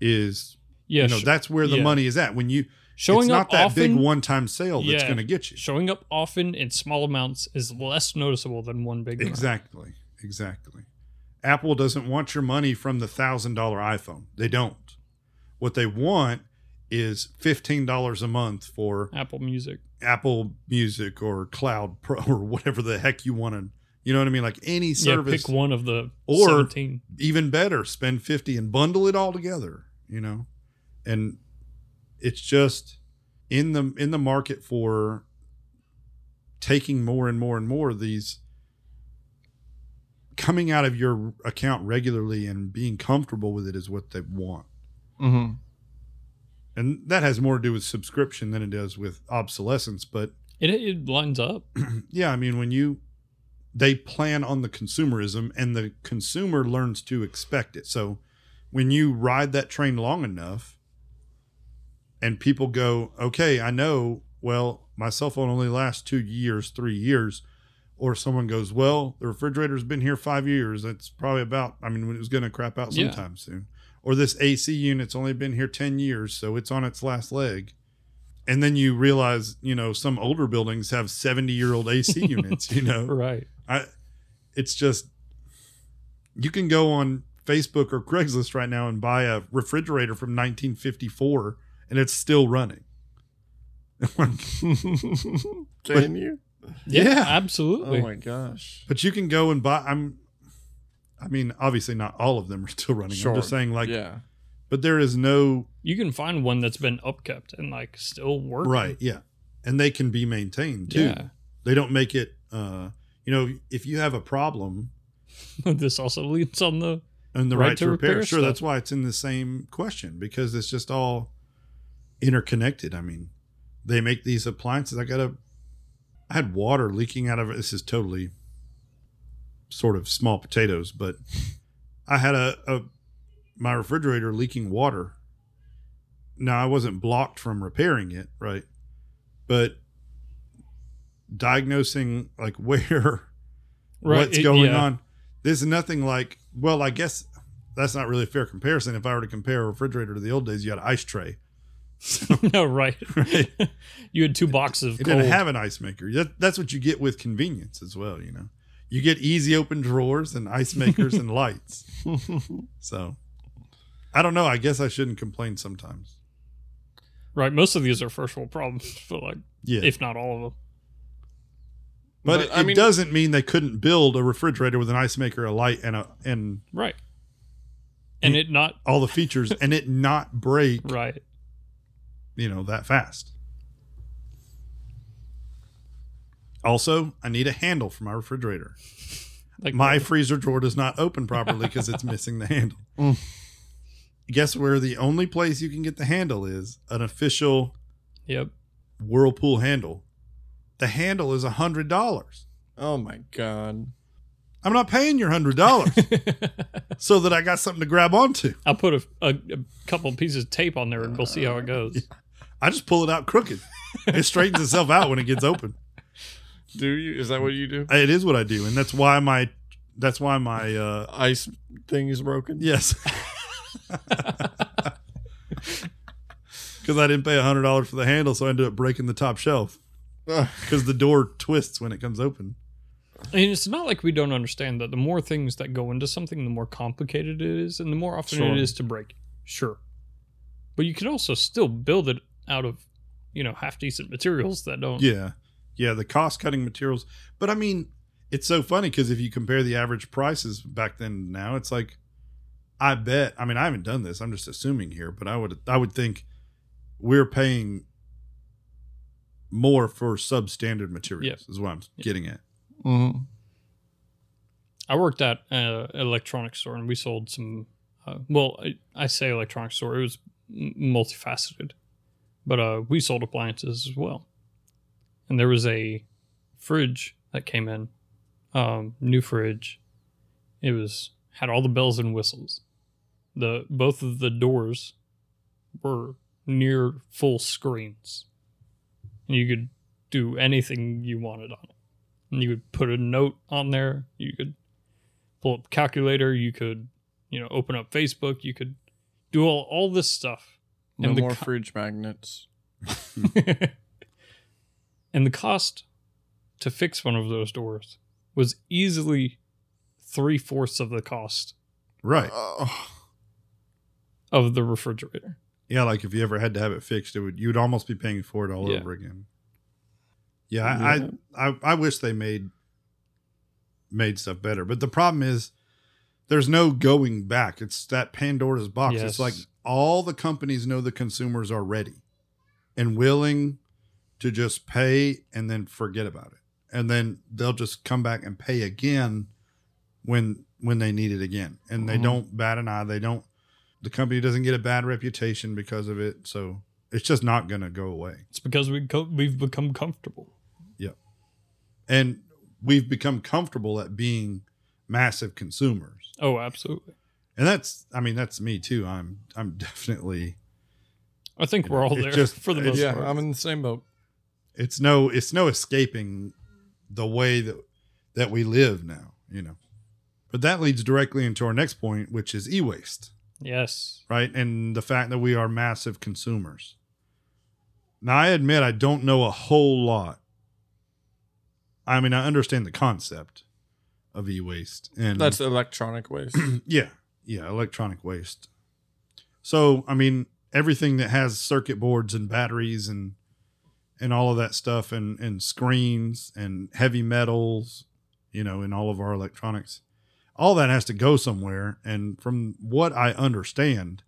Speaker 4: is
Speaker 2: Yeah,
Speaker 4: you know that's where the
Speaker 2: yeah.
Speaker 4: money is at when you
Speaker 2: showing
Speaker 4: it's
Speaker 2: up
Speaker 4: not that
Speaker 2: often.
Speaker 4: big one-time sale that's
Speaker 2: Yeah.
Speaker 4: going to get you
Speaker 2: showing up often in small amounts is less noticeable than one big amount.
Speaker 4: exactly exactly apple doesn't want your money from the thousand dollar iphone they don't what they want is $15 a month for
Speaker 2: Apple Music.
Speaker 4: apple music or cloud pro or whatever the heck you want to you know what i mean like any
Speaker 2: Yeah,
Speaker 4: service
Speaker 2: pick one of the
Speaker 4: Or-
Speaker 2: 17.
Speaker 4: even better spend 50 and bundle it all together you know and it's just in the in the market for taking more and more and more of these coming out of your account regularly and being comfortable with it is what they want
Speaker 3: Mm-hmm.
Speaker 4: and that has more to do with subscription than it does with obsolescence but
Speaker 2: It, it lines up.
Speaker 4: yeah i mean when you they plan on the consumerism and the consumer learns to expect it. So when you ride that train long enough and people go okay i know. Well my cell phone only lasts two years three years or someone goes well the refrigerator's been here five years. That's probably about i mean it was going to crap out
Speaker 2: Yeah.
Speaker 4: sometime soon. Or this ac unit's only been here 10 years so it's on its last leg. And then you realize you know some older buildings have 70 year old ac units you know?
Speaker 2: Right.
Speaker 4: I it's just you can go on Facebook or Craigslist right now and buy a refrigerator from 1954 and it's still running.
Speaker 3: Can you?
Speaker 4: Yeah.
Speaker 2: Absolutely.
Speaker 3: Oh my gosh.
Speaker 4: but you can go and buy I'm I mean obviously not all of them are still running. I'm just saying like
Speaker 3: yeah.
Speaker 4: but there is no
Speaker 2: you can find one that's been upkept and like still working.
Speaker 4: right, yeah. And they can be maintained too.
Speaker 2: Yeah.
Speaker 4: They don't make it uh you know if you have a problem
Speaker 2: this also leads on the
Speaker 4: and the
Speaker 2: Right
Speaker 4: right,
Speaker 2: to
Speaker 4: to repair.
Speaker 2: repair
Speaker 4: Sure,
Speaker 2: stuff.
Speaker 4: that's why it's in the same question because it's just all interconnected. I mean, they make these appliances. I got a, I had water leaking out of it. This is totally sort of small potatoes, but I had a, a my refrigerator leaking water. Now I wasn't blocked from repairing it, right? But diagnosing like where
Speaker 2: Right,
Speaker 4: what's
Speaker 2: it-
Speaker 4: going
Speaker 2: yeah.
Speaker 4: on. There's nothing like, well, I guess that's not really a fair comparison. If I were to compare a refrigerator to the old days, you had an ice tray.
Speaker 2: no, right.
Speaker 4: Right.
Speaker 2: you had two boxes of
Speaker 4: It
Speaker 2: cold.
Speaker 4: didn't have an ice maker. That, that's what you get with convenience as well, you know. You get easy open drawers and ice makers and lights. So I don't know. I guess I shouldn't complain sometimes.
Speaker 2: right. Most of these are first world problems, but like,
Speaker 4: Yeah.
Speaker 2: if not all of them.
Speaker 4: But,
Speaker 3: But,
Speaker 4: it,
Speaker 3: I mean-
Speaker 4: doesn't mean they couldn't build a refrigerator with an ice maker, a light, and a and
Speaker 2: Right. And it not
Speaker 4: all the features and it not break,
Speaker 2: right.
Speaker 4: you know, that fast. Also, I need a handle for my refrigerator.
Speaker 2: Like
Speaker 4: My freezer drawer does not open properly because it's missing the handle.
Speaker 3: Mm.
Speaker 4: Guess where the only place you can get the handle is an official
Speaker 2: Yep.
Speaker 4: Whirlpool handle. The handle is a hundred dollars.
Speaker 3: Oh my god.
Speaker 4: I'm not paying your hundred dollars so that I got something to grab onto.
Speaker 2: I'll put a, a, a couple pieces of tape on there and we'll see how it goes.
Speaker 4: I just pull it out crooked. It straightens itself out when it gets open.
Speaker 3: Do you? Is that what you do?
Speaker 4: It is what I do, and that's why my that's why my uh
Speaker 3: Ice thing is broken.
Speaker 4: yes. Because I didn't pay hundred dollars for the handle, so I ended up breaking the top shelf.
Speaker 3: Ugh.
Speaker 4: Because the door twists when it comes open.
Speaker 2: I mean, it's not like we don't understand that the more things that go into something, the more complicated it is, and the more often
Speaker 3: Sure.
Speaker 2: it is to break. Sure. But you can also still build it out of, you know, half decent materials that don't.
Speaker 4: Yeah, yeah. The cost cutting materials, but I mean, it's so funny because if you compare the average prices back then and now, it's like, I bet. I mean, I haven't done this. I'm just assuming here, but I would I would think we're paying more for substandard materials. Is what I'm getting at.
Speaker 3: Mm-hmm.
Speaker 2: I worked at an electronics store and we sold some. Uh, well, I, I say electronics store. It was m- multifaceted, but uh, we sold appliances as well. And there was a fridge that came in, um, new fridge. It was had all the bells and whistles. The both of the doors were near full screens, and you could do anything you wanted on it. And you could put a note on there. You could pull up a calculator. You could, you know, open up Facebook. You could do all, all this stuff.
Speaker 3: No
Speaker 2: And
Speaker 3: more
Speaker 2: co-
Speaker 3: fridge magnets.
Speaker 2: and the cost to fix one of those doors was easily three fourths of the cost
Speaker 4: Right.
Speaker 2: Of the refrigerator.
Speaker 4: Yeah, like if you ever had to have it fixed, it would you'd almost be paying for it all
Speaker 2: Yeah.
Speaker 4: over again. Yeah, I,
Speaker 3: Yeah.
Speaker 4: I I I wish they made made stuff better, but the problem is there's no going back. It's that Pandora's box.
Speaker 2: Yes.
Speaker 4: It's like all the companies know the consumers are ready and willing to just pay and then forget about it, and then they'll just come back and pay again when when they need it again, and they
Speaker 3: Mhm.
Speaker 4: don't bat an eye. They don't. The company doesn't get a bad reputation because of it, so it's just not going to go away.
Speaker 2: It's because we co- we've become comfortable. Yeah.
Speaker 4: And we've become comfortable at being massive consumers.
Speaker 2: Oh, absolutely.
Speaker 4: And that's I mean that's me too. I'm I'm definitely
Speaker 2: I think we're all there
Speaker 4: just-
Speaker 2: for the
Speaker 4: it's-
Speaker 2: most
Speaker 3: yeah,
Speaker 2: part.
Speaker 3: I'm in the same boat.
Speaker 4: it's no it's no escaping the way that that we live now, you know. But that leads directly into our next point, which is e-waste.
Speaker 2: Yes.
Speaker 4: right? And the fact that we are massive consumers. Now, I admit I don't know a whole lot. I mean, I understand the concept of e-waste, and
Speaker 3: That's electronic waste.
Speaker 4: yeah, yeah, electronic waste. So, I mean, everything that has circuit boards and batteries and and all of that stuff, and and screens and heavy metals, you know, in all of our electronics, all that has to go somewhere. And from what I understand,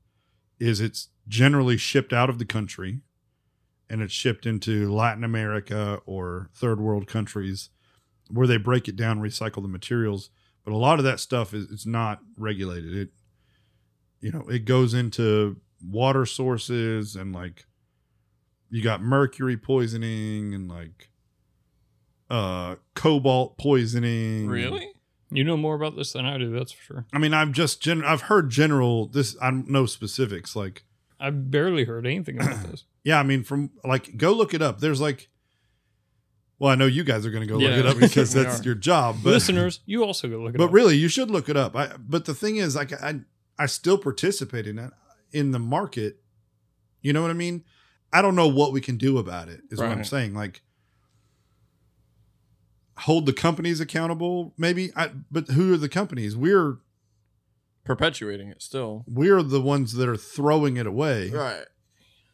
Speaker 4: is it's generally shipped out of the country, and it's shipped into Latin America or third world countries, where they break it down, recycle the materials but a lot of that stuff is it's not regulated it you know it goes into water sources and like you got mercury poisoning and like uh cobalt poisoning
Speaker 3: really?
Speaker 2: You know more about this than I do, that's for sure.
Speaker 4: i mean i've just gen- i've heard general this i don't know specifics like
Speaker 2: I barely heard anything about this.
Speaker 4: yeah i mean from like go look it up there's like well i know you guys are going to go
Speaker 2: Yeah.
Speaker 4: look it up because that's
Speaker 3: are.
Speaker 4: your job but
Speaker 2: Listeners, you also go look it
Speaker 4: but
Speaker 2: up.
Speaker 4: really you should look it up i but the thing is like i i still participate in that in the market you know what i mean i don't know what we can do about it is what i'm saying like hold the companies accountable maybe I, but who are the companies we're
Speaker 3: Perpetuating it still.
Speaker 4: we're the ones that are throwing it away
Speaker 3: Right.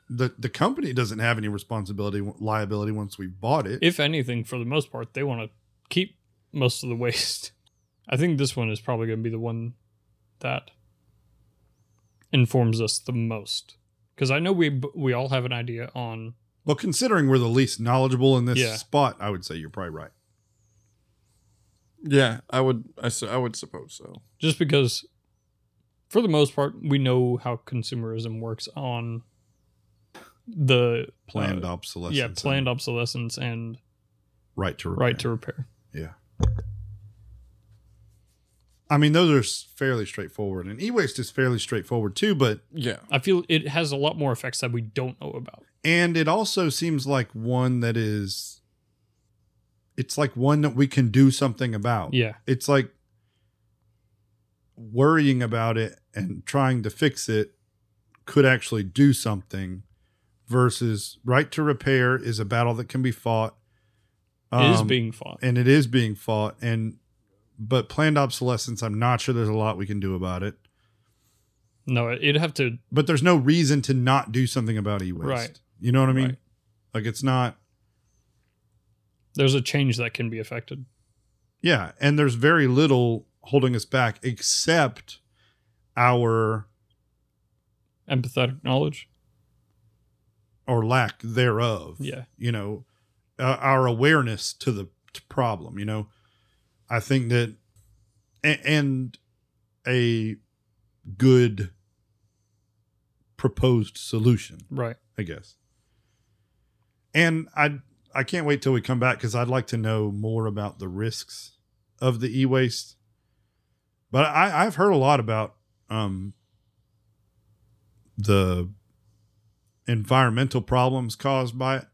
Speaker 4: the the company doesn't have any responsibility liability once we bought it
Speaker 2: if anything, for the most part, they want to keep most of the waste. I think this one is probably going to be the one that informs us the most because I know we we all have an idea on
Speaker 4: well considering we're the least knowledgeable in this
Speaker 2: Yeah.
Speaker 4: spot i would say you're probably right
Speaker 3: Yeah, I would. I, su- I would suppose so.
Speaker 2: just because for the most part we know how consumerism works on the
Speaker 4: planned
Speaker 2: uh,
Speaker 4: obsolescence
Speaker 2: yeah
Speaker 4: and
Speaker 2: planned obsolescence and
Speaker 4: right to repair.
Speaker 2: right to repair.
Speaker 4: Yeah. I mean, those are fairly straightforward, and e-waste is fairly straightforward too. But
Speaker 3: Yeah.
Speaker 2: I feel it has a lot more effects that we don't know about.
Speaker 4: and it also seems like one that is, it's like one that we can do something about.
Speaker 2: Yeah.
Speaker 4: it's like worrying about it and trying to fix it could actually do something versus right to repair is a battle that can be fought
Speaker 2: it is
Speaker 4: Um,
Speaker 2: being fought.
Speaker 4: and it is being fought and but planned obsolescence i'm not sure there's a lot we can do about it
Speaker 2: No, it'd have to.
Speaker 4: but there's no reason to not do something about e-waste
Speaker 2: Right.
Speaker 4: you know what i mean
Speaker 2: Right.
Speaker 4: like it's not
Speaker 2: There's a change that can be affected.
Speaker 4: Yeah, and there's very little holding us back except our
Speaker 2: Empathetic knowledge.
Speaker 4: or lack thereof.
Speaker 2: Yeah.
Speaker 4: You know, uh, our awareness to the t- problem, you know. I think that a- and a good proposed solution,
Speaker 2: Right.
Speaker 4: I guess. And I I can't wait till we come back cuz I'd like to know more about the risks of the e-waste. But I I've heard a lot about um the environmental problems caused by it.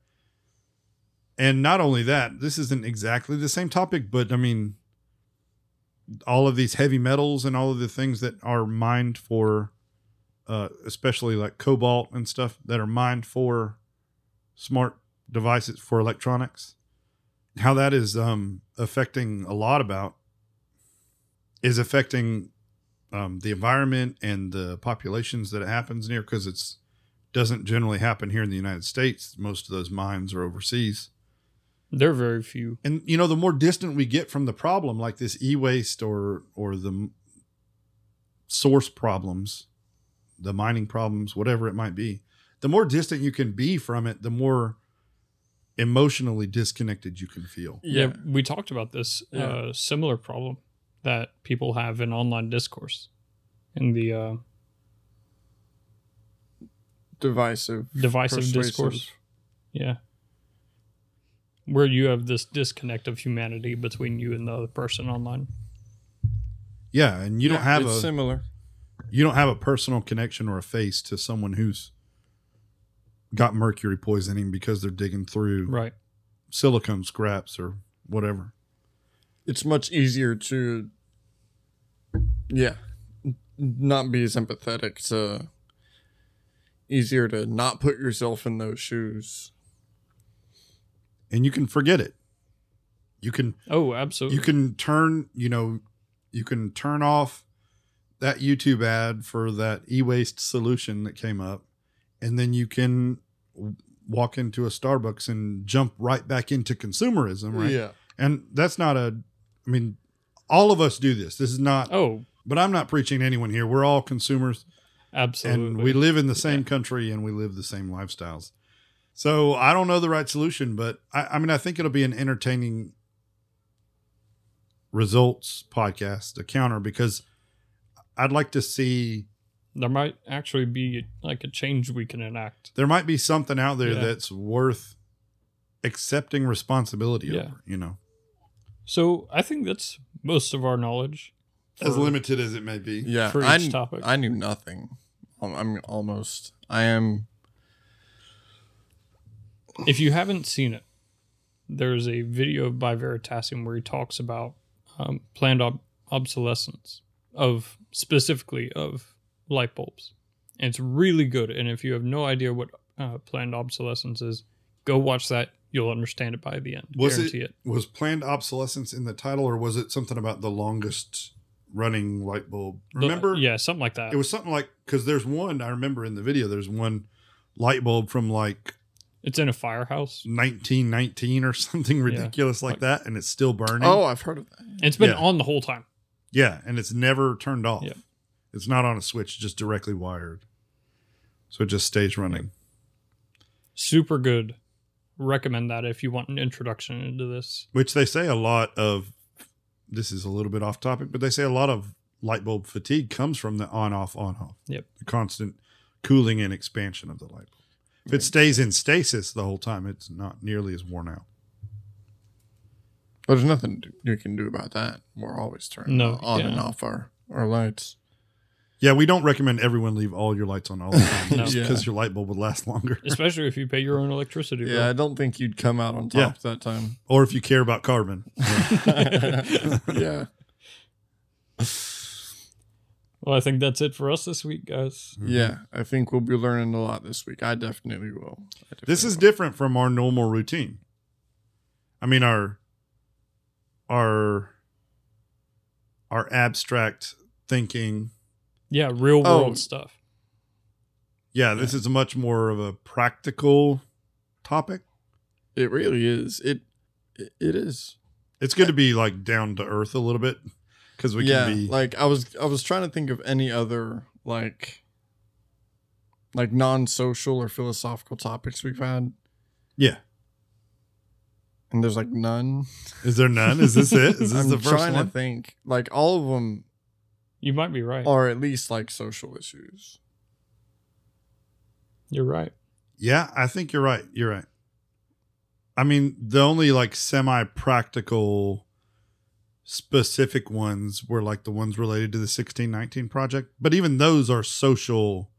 Speaker 4: And not only that, this isn't exactly the same topic, but I mean, all of these heavy metals and all of the things that are mined for, uh, especially like cobalt and stuff that are mined for smart devices for electronics, how that is um, affecting a lot about is affecting um, the environment and the populations that it happens near because it's doesn't generally happen here in the United States. Most of those mines are overseas.
Speaker 2: There are very few.
Speaker 4: And you know, the more distant we get from the problem, like this e-waste or or the source problems, the mining problems, whatever it might be, the more distant you can be from it, the more emotionally disconnected you can feel.
Speaker 2: Yeah. we talked about this
Speaker 3: Yeah.
Speaker 2: uh, similar problem that people have in online discourse in the uh,
Speaker 3: Divisive.
Speaker 2: divisive
Speaker 3: persuasive.
Speaker 2: discourse. Yeah. Where you have this disconnect of humanity between you and the other person online.
Speaker 4: Yeah, and you don't have
Speaker 3: it's
Speaker 4: a
Speaker 3: similar.
Speaker 4: you don't have a personal connection or a face to someone who's got mercury poisoning because they're digging through
Speaker 2: Right.
Speaker 4: silicone scraps or whatever.
Speaker 3: It's much easier to, yeah, not be as empathetic. To easier to not put yourself in those shoes.
Speaker 4: And you can forget it. You can
Speaker 2: Oh, absolutely.
Speaker 4: you can turn you know you can turn off that youtube ad for that e-waste solution that came up and then you can walk into a starbucks and jump right back into consumerism right
Speaker 3: Yeah.
Speaker 4: and that's not a i mean all of us do this this is not
Speaker 2: Oh,
Speaker 4: but i'm not preaching to anyone here we're all consumers
Speaker 2: absolutely.
Speaker 4: and we live in the same country and we live the same lifestyles. So I don't know the right solution, but I, I mean, I think it'll be an entertaining results podcast, a counter, because I'd like to see
Speaker 2: there might actually be like a change we can enact.
Speaker 4: there might be something out there
Speaker 2: Yeah.
Speaker 4: that's worth accepting responsibility
Speaker 2: Yeah.
Speaker 4: over, you know,
Speaker 2: So I think that's most of our knowledge.
Speaker 4: as limited as it may be.
Speaker 3: Yeah.
Speaker 2: For
Speaker 3: I,
Speaker 2: each
Speaker 3: kn-
Speaker 2: topic.
Speaker 3: I knew nothing. I'm almost. I am.
Speaker 2: If you haven't seen it, there's a video by Veritasium where he talks about um, planned ob- obsolescence of specifically of light bulbs. It's really good. And if you have no idea what uh, planned obsolescence is, go watch that. You'll understand it by the end.
Speaker 4: Was
Speaker 2: Guarantee
Speaker 4: it,
Speaker 2: it.
Speaker 4: was planned obsolescence in the title, or was it something about the longest running light bulb?
Speaker 2: The-
Speaker 4: Remember?
Speaker 2: yeah, something like that.
Speaker 4: It was something like because there's one I remember in the video. There's one light bulb from like
Speaker 2: it's in a firehouse.
Speaker 4: 1919 or something ridiculous like that, and it's still burning.
Speaker 3: Oh, I've heard of that.
Speaker 2: It's been
Speaker 4: Yeah.
Speaker 2: on the whole time.
Speaker 4: yeah, and it's never turned off.
Speaker 2: Yeah.
Speaker 4: It's not on a switch, just directly wired, so it just stays running.
Speaker 2: Super good. Recommend that if you want an introduction into this.
Speaker 4: Which they say a lot of. This is a little bit off topic, but they say a lot of light bulb fatigue comes from the on off on off.
Speaker 2: Yep.
Speaker 4: The constant cooling and expansion of the light bulb. If it stays in stasis the whole time, it's not nearly as worn out.
Speaker 3: But there's nothing you can do about that. We're always turning
Speaker 2: No,
Speaker 3: on and off our, our lights.
Speaker 4: Yeah, we don't recommend everyone leave all your lights on all the time
Speaker 2: No.
Speaker 4: just
Speaker 3: Yeah.
Speaker 4: because your light bulb would last longer.
Speaker 2: Especially if you pay your own electricity bill.
Speaker 3: Yeah, I don't think you'd come out on top that time.
Speaker 4: Or if you care about carbon.
Speaker 3: yeah.
Speaker 2: Well, I think that's it for us this week, guys. Mm-hmm.
Speaker 3: Yeah. I think we'll be learning a lot this week. I definitely will. I
Speaker 4: This
Speaker 3: definitely
Speaker 4: is different from our normal routine. I mean our our our abstract thinking.
Speaker 2: Yeah, real
Speaker 3: Oh.
Speaker 2: world stuff.
Speaker 4: Yeah, this is much more of a practical topic.
Speaker 3: It really is. It it, it is.
Speaker 4: It's good to be like down to earth a little bit because we
Speaker 3: yeah.
Speaker 4: can be
Speaker 3: Like I was I was trying to think of any other like like non-social or philosophical topics we've had
Speaker 4: yeah.
Speaker 3: and there's like none.
Speaker 4: Is there none? Is this it? Is this
Speaker 3: I'm
Speaker 4: the first
Speaker 3: trying
Speaker 4: one?
Speaker 3: to think. Like all of them
Speaker 2: You might be right.
Speaker 3: Or at least like social issues.
Speaker 2: You're right.
Speaker 4: Yeah, I think you're right. You're right. I mean, the only like semi practical specific ones were like the ones related to the 1619 project, but even those are social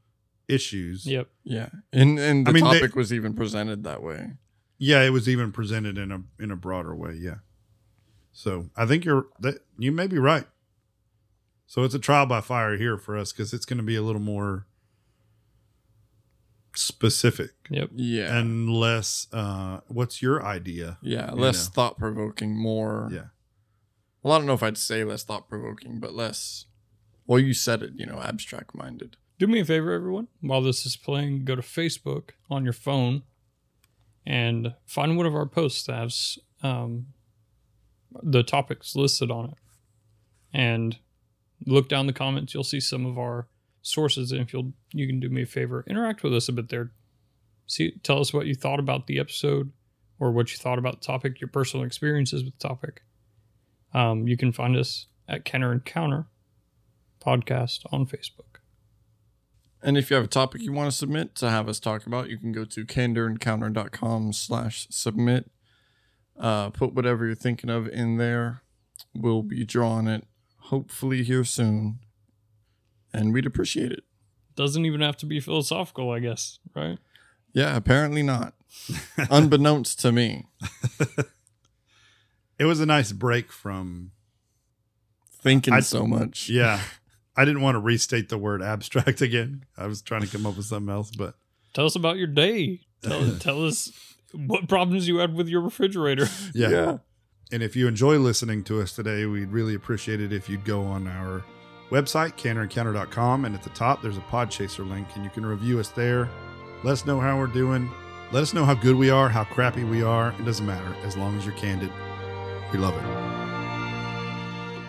Speaker 4: issues.
Speaker 2: Yep.
Speaker 3: Yeah. And and the
Speaker 4: I mean, they-
Speaker 3: topic was even presented that way.
Speaker 4: Yeah, it was even presented in a in a broader way, yeah. So, I think you're that you may be right. So, it's a trial by fire here for us cuz it's going to be a little more specific
Speaker 2: Yep.
Speaker 3: Yeah.
Speaker 4: and less uh what's your idea?
Speaker 3: yeah,
Speaker 4: you
Speaker 3: less
Speaker 4: know.
Speaker 3: thought provoking, more
Speaker 4: Yeah.
Speaker 3: Well, I don't know if I'd say less thought provoking, but less well, you said it, you know, abstract minded.
Speaker 2: Do me a favor, everyone. While this is playing, go to Facebook on your phone and find one of our posts that has um, the topics listed on it. And look down the comments. You'll see some of our sources. And if you'll, you can do me a favor, interact with us a bit there. See, tell us what you thought about the episode or what you thought about the topic, your personal experiences with the topic. Um, you can find us at Candor and Counter podcast on Facebook.
Speaker 3: And if you have a topic you want to submit to have us talk about, you can go to candorencounter.com slash submit. Uh, put whatever you're thinking of in there. We'll be drawing it hopefully here soon. And we'd appreciate it.
Speaker 2: doesn't even have to be philosophical, I guess, right?
Speaker 3: Yeah, apparently not. Unbeknownst to me.
Speaker 4: It was a nice break from
Speaker 3: Thinking
Speaker 4: I-
Speaker 3: so much.
Speaker 4: yeah. I didn't want to restate the word abstract again. I was trying to come up with something else, but
Speaker 2: Tell us about your day. Tell, tell us what problems you had with your refrigerator.
Speaker 4: yeah. And if you enjoy listening to us today, we'd really appreciate it if you'd go on our website, candorencounter.com, and at the top there's a Podchaser link, and you can review us there. Let us know how we're doing. Let us know how good we are, how crappy we are. It doesn't matter as long as you're candid. We love it.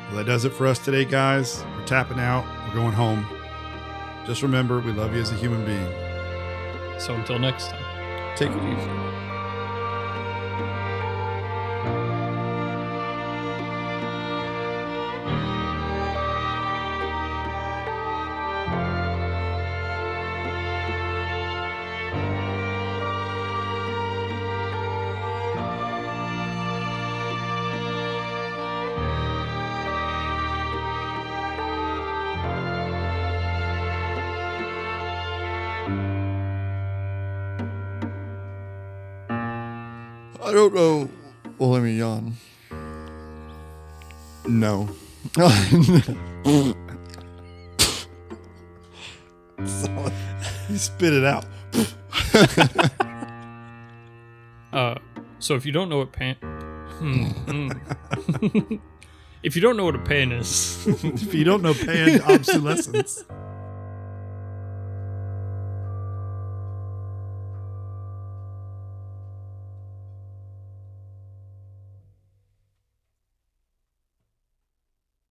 Speaker 4: Well, that does it for us today, guys. We're tapping out. We're going home. Just remember, we love you as a human being.
Speaker 2: So until next time.
Speaker 3: Take it easy.
Speaker 4: You spit it out.
Speaker 2: Uh, so if you don't know what pan, Hmm, hmm. if you don't know what a pan is,
Speaker 4: If you don't know panned obsolescence,